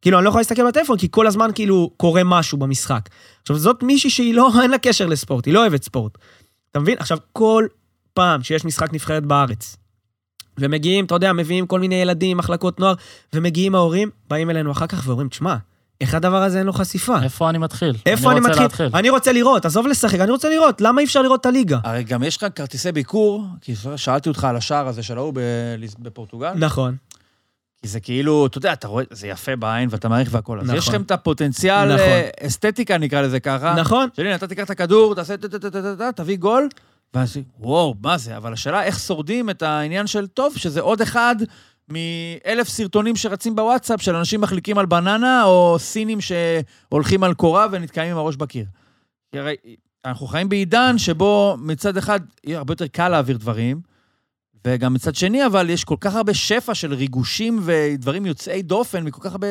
כאילו, אני לא יכולה להסתכל בטלפון, כי כל הזמן כאילו קורה משהו במשחק. עכשיו, זאת מישהי שהיא לא, [LAUGHS] אין לה קשר לספורט, היא לא אוהבת ספורט. אתה מבין? עכשיו, כל פעם שיש משחק נבחרת בארץ, ומגיעים, אתה יודע, מביאים כל מיני ילדים, מחלקות נוער, ומגיעים ההורים, באים אלינו אחר כך ואומרים, תשמע, איך הדבר הזה אין לו חשיפה? איפה אני מתחיל? איפה אני רוצה מתחיל? להתחיל. אני רוצה לראות, עזוב לשחק, אני רוצה לראות, למה אי אפשר לראות את הליגה? הרי גם יש לך כרטיסי ביקור, כי שאלתי אותך על השער הזה של ההוא בפורטוגל, נכון. כי זה כאילו, אתה יודע, אתה רואה, זה יפה בעין ואתה מעריך והכל. אז נכון. יש לכם את הפוטנציאל, נכון. אה, אסתטיקה נקרא לזה ככה. נכון. שהנה, אתה תיקח את הכדור, תעשה טה-טה-טה-טה, תביא גול, ואז וואו, מה זה? אבל השאלה איך שורדים את העניין של טוב, שזה עוד אחד מאלף סרטונים שרצים בוואטסאפ של אנשים מחליקים על בננה, או סינים שהולכים על קורה ונתקעים עם הראש בקיר. כי הרי אנחנו חיים בעידן שבו מצד אחד יהיה הרבה יותר קל להעביר דברים, וגם מצד שני, אבל יש כל כך הרבה שפע של ריגושים ודברים יוצאי דופן מכל כך הרבה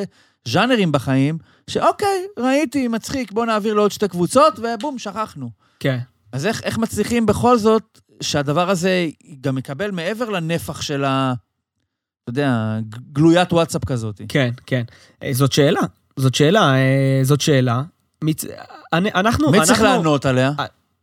ז'אנרים בחיים, שאוקיי, ראיתי, מצחיק, בוא נעביר לעוד שתי קבוצות, ובום, שכחנו. כן. אז איך, איך מצליחים בכל זאת שהדבר הזה גם מקבל מעבר לנפח של ה... אתה יודע, גלוית וואטסאפ כזאת. כן, כן. אה, זאת שאלה, זאת שאלה, אה, זאת שאלה. מצ... אני- אנחנו, מי צריך לענות עליה?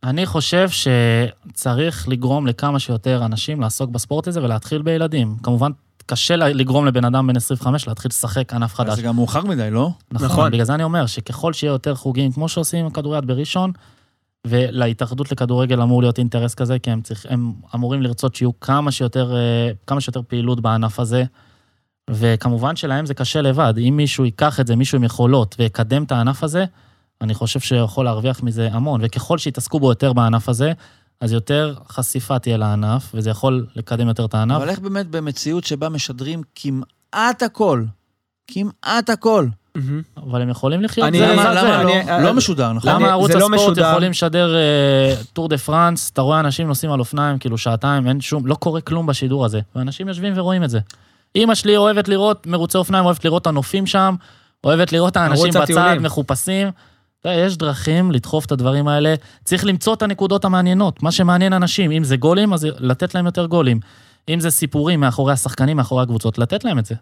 אני חושב שצריך לגרום לכמה שיותר אנשים לעסוק בספורט הזה ולהתחיל בילדים. כמובן, קשה לגרום לבן אדם בן 25 להתחיל לשחק ענף חדש. זה גם מאוחר מדי, לא? נכון. נכון. בגלל זה אני אומר שככל שיהיה יותר חוגים, כמו שעושים עם כדוריד בראשון, ולהתאחדות לכדורגל אמור להיות אינטרס כזה, כי הם, צריך, הם אמורים לרצות שיהיו כמה שיותר, אה, כמה שיותר פעילות בענף הזה. וכמובן שלהם זה קשה לבד. אם מישהו ייקח את זה, מישהו עם יכולות, ויקדם את הענף הזה, אני חושב שיכול להרוויח מזה המון. וככל שיתעסקו בו יותר בענף הזה, אז יותר חשיפה תהיה לענף, וזה יכול לקדם יותר את הענף. אבל איך באמת במציאות שבה משדרים כמעט הכל, כמעט הכל. אבל הם יכולים לחיות אני- זה למה זה. למה אני- לא? לא משודר, נכון? למה ערוץ לא הספורט משודר. יכולים לשדר אה, טור דה פרנס, אתה רואה אנשים נוסעים על אופניים, כאילו שעתיים, אין שום, לא קורה כלום בשידור הזה. ואנשים יושבים ורואים את זה. אימא שלי אוהבת לראות מרוצי אופניים, אוהבת לראות את הנופים שם, אוהבת לראות את האנשים בצד. מחופשים. אתה יודע, יש דרכים לדחוף את הדברים האלה. צריך למצוא את הנקודות המעניינות, מה שמעניין אנשים. אם זה גולים, אז לתת להם יותר גולים. אם זה סיפורים מאחורי השחקנים, מאחורי הקבוצות, לתת להם את זה.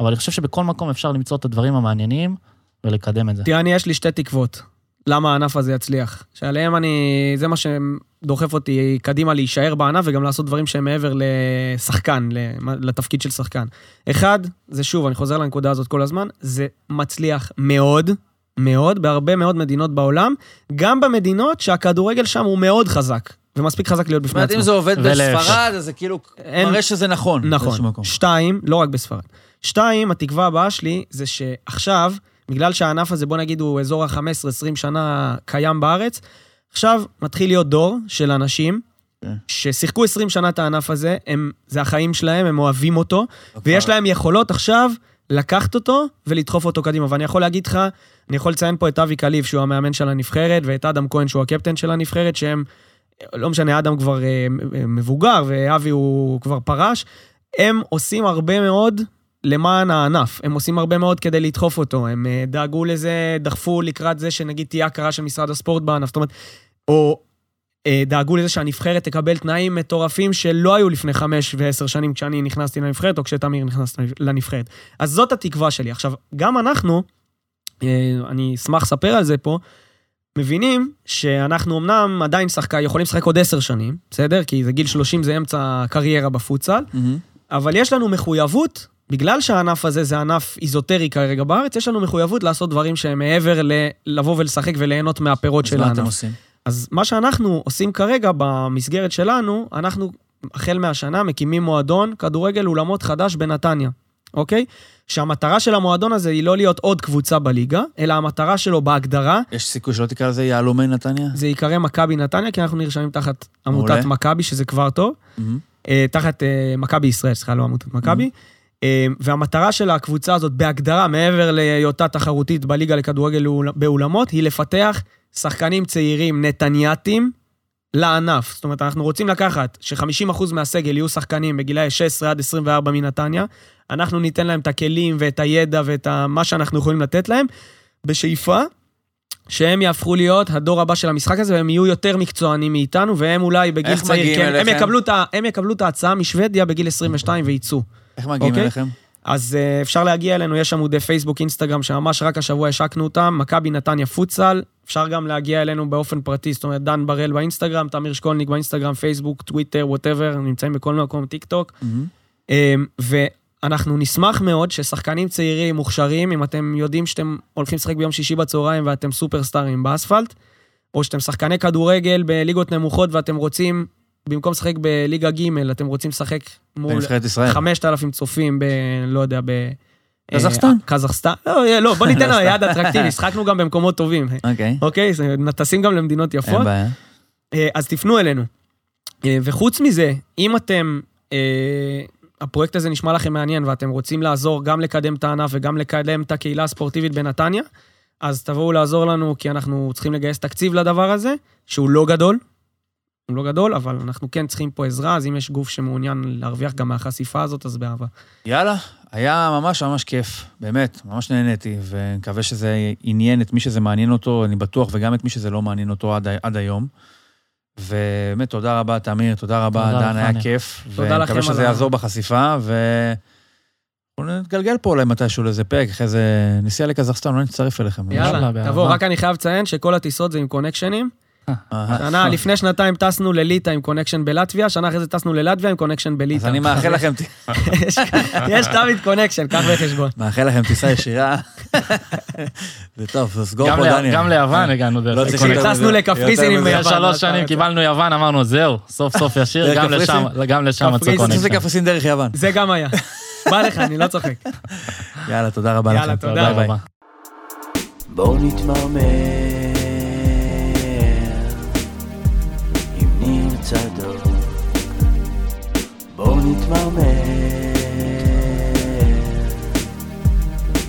אבל אני חושב שבכל מקום אפשר למצוא את הדברים המעניינים ולקדם את זה. תראה, אני יש לי שתי תקוות. למה הענף הזה יצליח. שעליהם אני, זה מה שדוחף אותי קדימה להישאר בענף וגם לעשות דברים שהם מעבר לשחקן, לתפקיד של שחקן. אחד, זה שוב, אני חוזר לנקודה הזאת כל הזמן, זה מצליח מאוד, מאוד, בהרבה מאוד מדינות בעולם, גם במדינות שהכדורגל שם הוא מאוד חזק, ומספיק חזק להיות זאת בפני אומרת, עצמו. אם זה עובד. בספרד, אז זה כאילו אין- מראה שזה נכון. נכון. שתיים, לא רק בספרד. שתיים, התקווה הבאה שלי זה שעכשיו, בגלל שהענף הזה, בוא נגיד, הוא אזור ה-15-20 שנה קיים בארץ, עכשיו מתחיל להיות דור של אנשים כן. ששיחקו 20 שנה את הענף הזה, הם, זה החיים שלהם, הם אוהבים אותו, אוקיי. ויש להם יכולות עכשיו לקחת אותו ולדחוף אותו קדימה. ואני יכול להגיד לך, אני יכול לציין פה את אבי קליב, שהוא המאמן של הנבחרת, ואת אדם כהן, שהוא הקפטן של הנבחרת, שהם, לא משנה, אדם כבר אה, מבוגר, ואבי הוא כבר פרש, הם עושים הרבה מאוד למען הענף. הם עושים הרבה מאוד כדי לדחוף אותו. הם אה, דאגו לזה, דחפו לקראת זה שנגיד תהיה הכרה של משרד הספורט בענף. זאת אומרת, או אה, דאגו לזה שהנבחרת תקבל תנאים מטורפים שלא היו לפני חמש ועשר שנים כשאני נכנסתי לנבחרת, או כשתמיר נכנס לנבחרת. אז זאת התקווה שלי. עכשיו, גם אנחנו, אני אשמח לספר על זה פה, מבינים שאנחנו אמנם עדיין שחקה, יכולים לשחק עוד עשר שנים, בסדר? כי זה גיל 30, זה אמצע הקריירה בפוטסל, מהמם. אבל יש לנו מחויבות, בגלל שהענף הזה זה ענף איזוטרי כרגע בארץ, יש לנו מחויבות לעשות דברים שהם מעבר ל- לבוא ולשחק וליהנות מהפירות אז של מה הענף. אתם עושים? אז מה שאנחנו עושים כרגע במסגרת שלנו, אנחנו החל מהשנה מקימים מועדון כדורגל אולמות חדש בנתניה, אוקיי? שהמטרה של המועדון הזה היא לא להיות עוד קבוצה בליגה, אלא המטרה שלו בהגדרה, יש סיכוי שלא תקרא לזה יהלומי נתניה? זה ייקרא מכבי נתניה, כי אנחנו נרשמים תחת עמותת. מכבי, שזה כבר טוב. מהמם. אה, תחת אה, מכבי ישראל, סליחה, לא עמותת מכבי. אה, והמטרה של הקבוצה הזאת, בהגדרה, מעבר להיותה תחרותית בליגה לכדורגל באולמות, היא לפתח שחקנים צעירים נתניאתים לענף. זאת אומרת, אנחנו רוצים לקחת ש-50% מהסגל יהיו שחקנים בגילאי 16 עד 24 מנתניה, אנחנו ניתן להם את הכלים ואת הידע ואת ה- מה שאנחנו יכולים לתת להם, בשאיפה שהם יהפכו להיות הדור הבא של המשחק הזה, והם יהיו יותר מקצוענים מאיתנו, והם אולי בגיל צעיר, כן, הם? יקבלו, את הם יקבלו את ההצעה משוודיה בגיל 22 וייצאו. איך מגיעים אוקיי. אליכם? אז uh, אפשר להגיע אלינו, יש עמודי פייסבוק, אינסטגרם, שממש רק השבוע השקנו אותם, מכבי נתניה פוטסל, אפשר גם להגיע אלינו באופן פרטי, זאת אומרת, דן בראל באינסטגרם, תמיר שקולניק באינסטגרם, פייסבוק, טוויטר, whatever, נמצאים בכל מקום, טיק טוק. מהמם. אמ, ואנחנו נשמח מאוד ששחקנים צעירים, מוכשרים, אם אתם יודעים שאתם הולכים לשחק ביום שישי בצהריים ואתם סופרסטארים באספלט, או שאתם שחקני כדורגל בליגות נמוכות ואתם רוצים, במקום לשחק בליגה ג', אתם רוצים לשחק מול בנבחרת ישראל. 5,000 צופים ב... לא יודע, ב... קזחסטן? אה, קזחסטן? לא, לא, בוא ניתן לו. יד אטרקטיבי, שחקנו גם במקומות טובים. אוקיי. אוקיי? טסים גם למדינות יפות. אין בעיה. אה, אז תפנו אלינו. אה, וחוץ מזה, אם אתם, אה, הפרויקט הזה נשמע לכם מעניין ואתם רוצים לעזור גם לקדם את הענף וגם לקדם את הקהילה הספורטיבית בנתניה, אז תבואו לעזור לנו, כי אנחנו צריכים לגייס תקציב לדבר הזה, שהוא לא גדול. הוא לא גדול, אבל אנחנו כן צריכים פה עזרה, אז אם יש גוף שמעוניין להרוויח גם מהחשיפה הזאת, אז באהבה. יאללה, היה ממש ממש כיף, באמת, ממש נהניתי, ונקווה שזה עניין את מי שזה מעניין אותו, אני בטוח, וגם את מי שזה לא מעניין אותו עד, עד היום. ובאמת, תודה רבה, תמיר, תודה רבה, תודה דן, לך, היה. כיף. תודה לכם מקווה שזה יעזור בחשיפה, ו... אנחנו נתגלגל פה אולי מתישהו לאיזה פרק, אחרי זה נסיעה לקזחסטן, אולי נצטרף אליכם. יאללה, באהבה. תבוא, רק אני חייב לציין שכל הטיסות זה עם קונקשנים. אהה. שנה, לפני שנתיים טסנו לליטא עם קונקשן בלטביה, שנה אחרי זה טסנו ללטביה עם קונקשן בליטא. אז אני מאחל לכם, יש- תמיד קונקשן, קח בחשבון. מאחל לכם טיסה ישירה. זה טוב, סגור גם פה, דניאל. גם ליוון הגענו לא דרך כשטסנו מזה, לקפריסין עם. יוון. שלוש שנים קיבלנו יוון, אמרנו, זהו, סוף סוף ישיר, גם קפריסין? לשם, מצא קפריסין. קונקשן. לקפריסין דרך יוון. זה גם היה. בא לך, אני לא צוחק. יאללה, תודה רבה יאללה, לכם. תודה ביי ביי. רבה. בואו נתמרמר בואו נתמרמר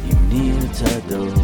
עם ניר צדוק